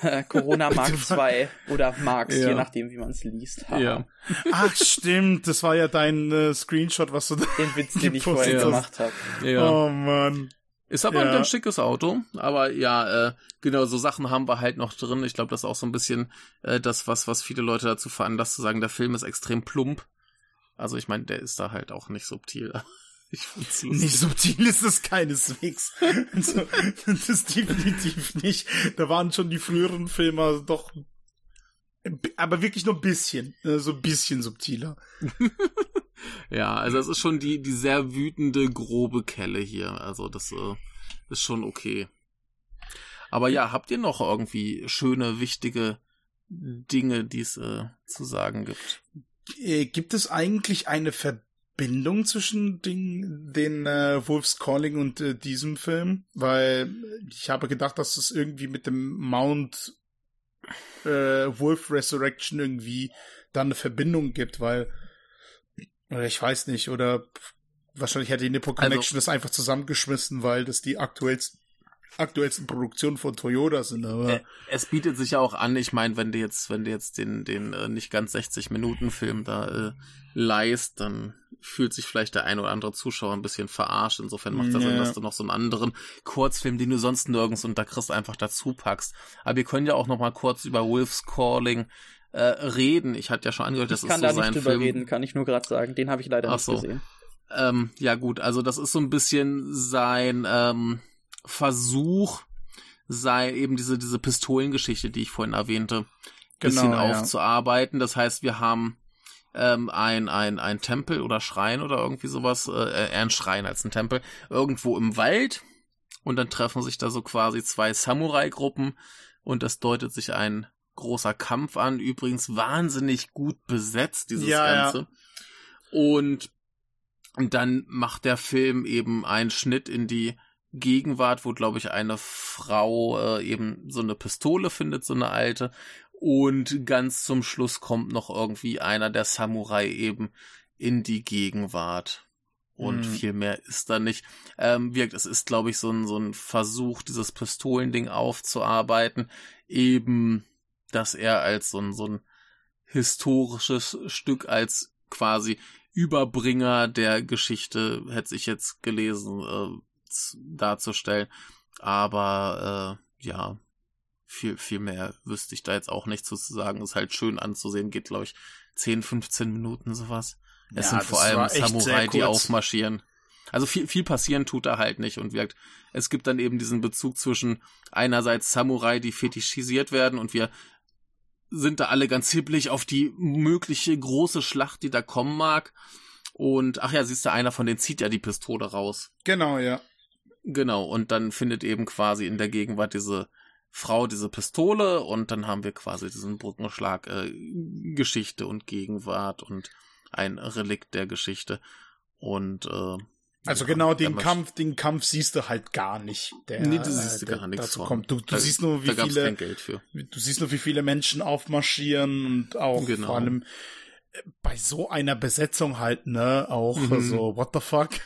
Corona Mark II oder Marx, ja. je nachdem, wie man es liest. Ja. Ach, stimmt, das war ja dein äh, Screenshot, was du da Den Witz, den ich vorher gemacht habe. Ja. Oh Mann. Ist aber ja. ein ganz schickes Auto. Aber ja, äh, genau, so Sachen haben wir halt noch drin. Ich glaube, das ist auch so ein bisschen äh, das, was, was viele Leute dazu veranlasst zu sagen, der Film ist extrem plump. Also ich meine, der ist da halt auch nicht subtil. Nicht subtil ist es keineswegs. also, das ist definitiv nicht. Da waren schon die früheren Filme doch, aber wirklich nur ein bisschen, äh, so ein bisschen subtiler. ja, also es ist schon die, die sehr wütende, grobe Kelle hier. Also das äh, ist schon okay. Aber ja, habt ihr noch irgendwie schöne, wichtige Dinge, die es äh, zu sagen gibt? Äh, gibt es eigentlich eine Verbindung Verbindung zwischen den, den äh, Wolf's Calling und äh, diesem Film, weil ich habe gedacht, dass es irgendwie mit dem Mount äh, Wolf Resurrection irgendwie dann eine Verbindung gibt, weil oder ich weiß nicht, oder wahrscheinlich hätte die Nippo also Connection also, das einfach zusammengeschmissen, weil das die aktuellsten aktuellsten Produktionen von Toyota sind. Aber es bietet sich ja auch an. Ich meine, wenn du jetzt, wenn du jetzt den den äh, nicht ganz 60 Minuten Film da äh, leist, dann fühlt sich vielleicht der ein oder andere Zuschauer ein bisschen verarscht. Insofern macht das ja. Sinn, dass du noch so einen anderen Kurzfilm, den du sonst nirgends unter Christ einfach dazu packst. Aber wir können ja auch noch mal kurz über Wolf's Calling äh, reden. Ich hatte ja schon angehört, das ist so sein Film. Ich kann da nicht drüber reden, kann ich nur gerade sagen. Den habe ich leider Ach nicht so. gesehen. Ähm, ja gut, also das ist so ein bisschen sein ähm, Versuch sei eben diese, diese Pistolengeschichte, die ich vorhin erwähnte, genau, bisschen ja. aufzuarbeiten. Das heißt, wir haben ähm, ein, ein, ein Tempel oder Schrein oder irgendwie sowas, äh, eher ein Schrein als ein Tempel, irgendwo im Wald. Und dann treffen sich da so quasi zwei Samurai-Gruppen und das deutet sich ein großer Kampf an. Übrigens wahnsinnig gut besetzt, dieses ja, Ganze. Ja. Und dann macht der Film eben einen Schnitt in die Gegenwart, wo, glaube ich, eine Frau äh, eben so eine Pistole findet, so eine alte. Und ganz zum Schluss kommt noch irgendwie einer der Samurai eben in die Gegenwart. Und mhm. viel mehr ist da nicht. Ähm, wirkt, es ist, glaube ich, so ein, so ein Versuch, dieses Pistolending aufzuarbeiten. Eben, dass er als so ein, so ein historisches Stück, als quasi Überbringer der Geschichte, hätte ich jetzt gelesen, äh, darzustellen. Aber äh, ja, viel, viel mehr wüsste ich da jetzt auch nicht zu sagen. Ist halt schön anzusehen, geht, glaube ich, 10, 15 Minuten sowas. Es ja, sind vor allem Samurai, die aufmarschieren. Also viel, viel passieren tut da halt nicht und wirkt. Es gibt dann eben diesen Bezug zwischen einerseits Samurai, die fetischisiert werden und wir sind da alle ganz hibblich auf die mögliche große Schlacht, die da kommen mag. Und ach ja, siehst du, einer von denen zieht ja die Pistole raus. Genau, ja. Genau, und dann findet eben quasi in der Gegenwart diese Frau diese Pistole und dann haben wir quasi diesen Brückenschlag äh, Geschichte und Gegenwart und ein Relikt der Geschichte und äh, also genau den Kampf, den Kampf siehst du halt gar nicht. Der, nee, du siehst der, gar nichts dazu kommt. Du, du da, siehst nur, wie viele, du siehst nur, wie viele Menschen aufmarschieren und auch genau. vor allem bei so einer Besetzung halt, ne, auch mhm. so, what the fuck. Ich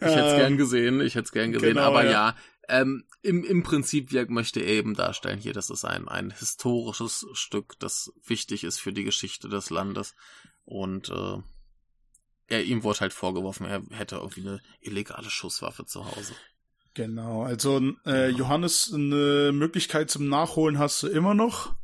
hätte es gern gesehen, ich hätte es gern gesehen, genau, aber ja, ja ähm, im, im Prinzip Wirk möchte er eben darstellen, hier, das ist ein, ein historisches Stück, das wichtig ist für die Geschichte des Landes und äh, er, ihm wurde halt vorgeworfen, er hätte irgendwie eine illegale Schusswaffe zu Hause. Genau, also äh, genau. Johannes, eine Möglichkeit zum Nachholen hast du immer noch.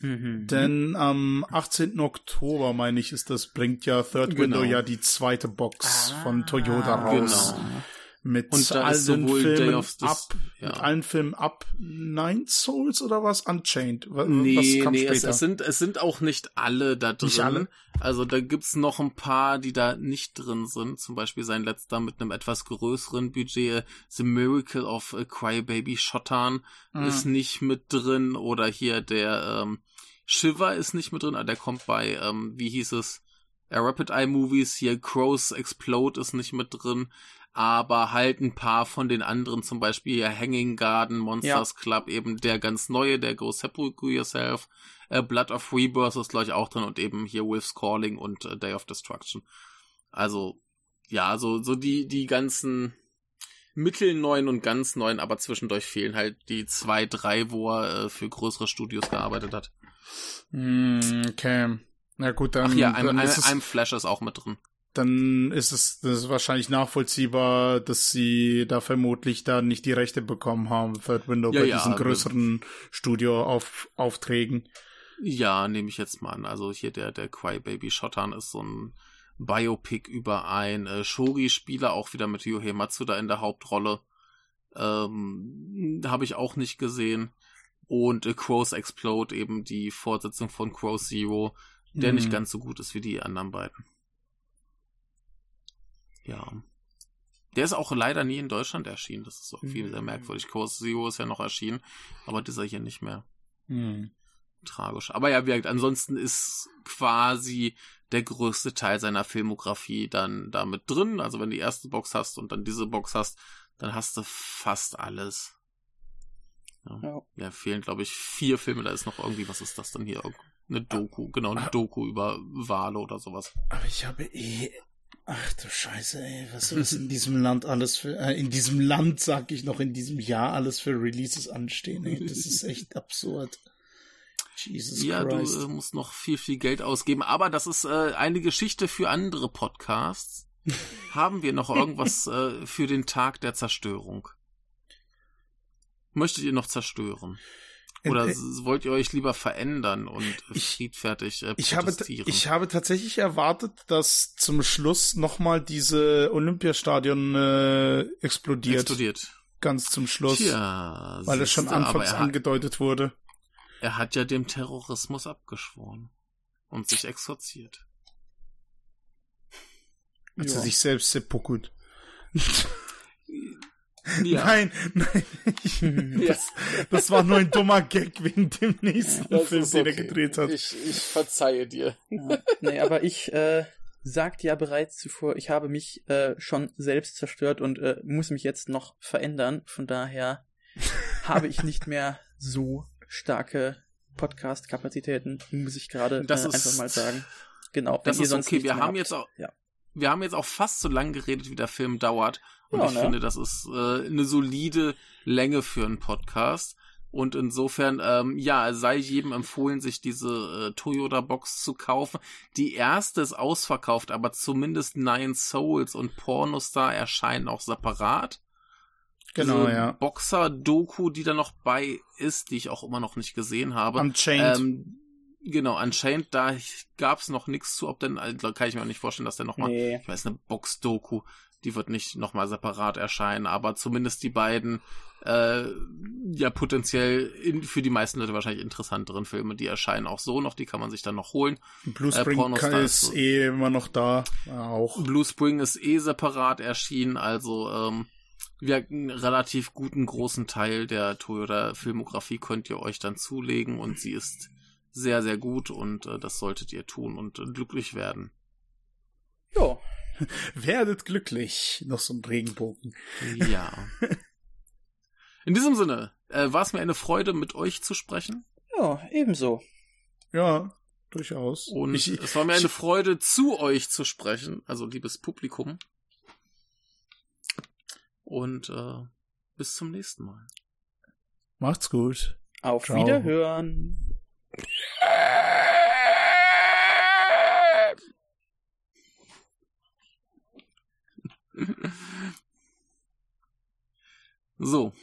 Mhm. Denn am 18. Oktober, meine ich, ist das, bringt ja Third genau. Window ja die zweite Box ah, von Toyota raus. Genau. Mit und allen Filmen ab, ja. mit allen Filmen ab Nine Souls oder was? Unchained. Was, nee, nee, es, es, sind, es sind auch nicht alle da drin. Nicht alle? Also da gibt's noch ein paar, die da nicht drin sind. Zum Beispiel sein letzter mit einem etwas größeren Budget. The Miracle of a Crybaby Shottan mhm. ist nicht mit drin. Oder hier der ähm, Shiver ist nicht mit drin. Ah, der kommt bei, ähm, wie hieß es? Rapid Eye Movies. Hier Crows Explode ist nicht mit drin. Aber halt ein paar von den anderen, zum Beispiel Hanging Garden, Monsters ja. Club, eben der ganz neue, der Go Sepulchre Yourself, äh, Blood of Rebirth ist, glaube ich, auch drin und eben hier Wolf's Calling und äh, Day of Destruction. Also, ja, so, so die, die ganzen mittelneuen und ganz neuen, aber zwischendurch fehlen halt die zwei, drei, wo er äh, für größere Studios gearbeitet hat. Hm, okay. Na gut, dann. Ach ja, dann I'm, I'm Flash ist auch mit drin dann ist es ist wahrscheinlich nachvollziehbar, dass sie da vermutlich da nicht die Rechte bekommen haben, Third Window ja, bei ja, diesen größeren Studio-Aufträgen. Ja, nehme ich jetzt mal an. Also hier der, der Crybaby Shotan ist so ein Biopic über ein äh, Shogi-Spieler, auch wieder mit Yohei Matsuda in der Hauptrolle. Ähm, Habe ich auch nicht gesehen. Und äh, Crows Explode, eben die Fortsetzung von Crow Zero, der hm. nicht ganz so gut ist wie die anderen beiden. Ja. Der ist auch leider nie in Deutschland erschienen. Das ist irgendwie mhm. sehr merkwürdig. Course Zero ist ja noch erschienen, aber dieser hier nicht mehr. Mhm. Tragisch. Aber ja, wie gesagt, ansonsten ist quasi der größte Teil seiner Filmografie dann damit drin. Also wenn du die erste Box hast und dann diese Box hast, dann hast du fast alles. Ja, ja. ja fehlen, glaube ich, vier Filme. Da ist noch irgendwie, was ist das denn hier? Eine Doku, genau, eine Doku über Wale oder sowas. Aber ich habe eh Ach du Scheiße, ey, was ist in diesem Land alles für, äh, in diesem Land, sag ich noch, in diesem Jahr alles für Releases anstehen, ey. Das ist echt absurd. Jesus ja, Christ. du äh, musst noch viel, viel Geld ausgeben, aber das ist äh, eine Geschichte für andere Podcasts. Haben wir noch irgendwas äh, für den Tag der Zerstörung? Möchtet ihr noch zerstören? Oder äh, wollt ihr euch lieber verändern und ich, friedfertig äh, ich habe, ich habe tatsächlich erwartet, dass zum Schluss nochmal diese Olympiastadion äh, explodiert. Explodiert. Ganz zum Schluss. Tja, weil es schon anfangs hat, angedeutet wurde. Er hat ja dem Terrorismus abgeschworen und sich exorziert. Hat er sich selbst seppuckelt. Ja. Nein, nein. Ich, ja. das, das, war nur ein dummer Gag wegen dem nächsten das Film, den okay. er gedreht hat. Ich, ich verzeihe dir. Ja. Nee, aber ich äh, sagte ja bereits zuvor, ich habe mich äh, schon selbst zerstört und äh, muss mich jetzt noch verändern. Von daher habe ich nicht mehr so starke Podcast-Kapazitäten, muss ich gerade äh, einfach mal sagen. Genau. Das ist okay. Wir haben habt. jetzt auch, ja. Wir haben jetzt auch fast so lange geredet, wie der Film dauert. Und ja, ich ne? finde, das ist äh, eine solide Länge für einen Podcast. Und insofern, ähm, ja, sei jedem empfohlen, sich diese äh, Toyota-Box zu kaufen. Die erste ist ausverkauft, aber zumindest Nine Souls und Pornostar erscheinen auch separat. Genau, diese ja. Boxer-Doku, die da noch bei ist, die ich auch immer noch nicht gesehen habe. Unchained. Ähm, genau, Unchained, da gab's noch nichts zu, ob denn, also, kann ich mir auch nicht vorstellen, dass der nochmal, nee. ich weiß, eine Box-Doku die wird nicht nochmal separat erscheinen, aber zumindest die beiden, äh, ja, potenziell in, für die meisten Leute wahrscheinlich interessanteren Filme, die erscheinen auch so noch, die kann man sich dann noch holen. Blue äh, Spring äh, ist, ist eh immer noch da, auch. Blue Spring ist eh separat erschienen, also, ähm, wir einen relativ guten großen Teil der Toyota Filmografie könnt ihr euch dann zulegen und sie ist sehr, sehr gut und äh, das solltet ihr tun und äh, glücklich werden. Ja, Werdet glücklich. Noch so ein Regenbogen. Ja. In diesem Sinne, äh, war es mir eine Freude, mit euch zu sprechen. Ja, ebenso. Ja, durchaus. Und ich, es war mir eine Freude, zu euch zu sprechen, also liebes Publikum. Und äh, bis zum nächsten Mal. Macht's gut. Auf Ciao. Wiederhören. So,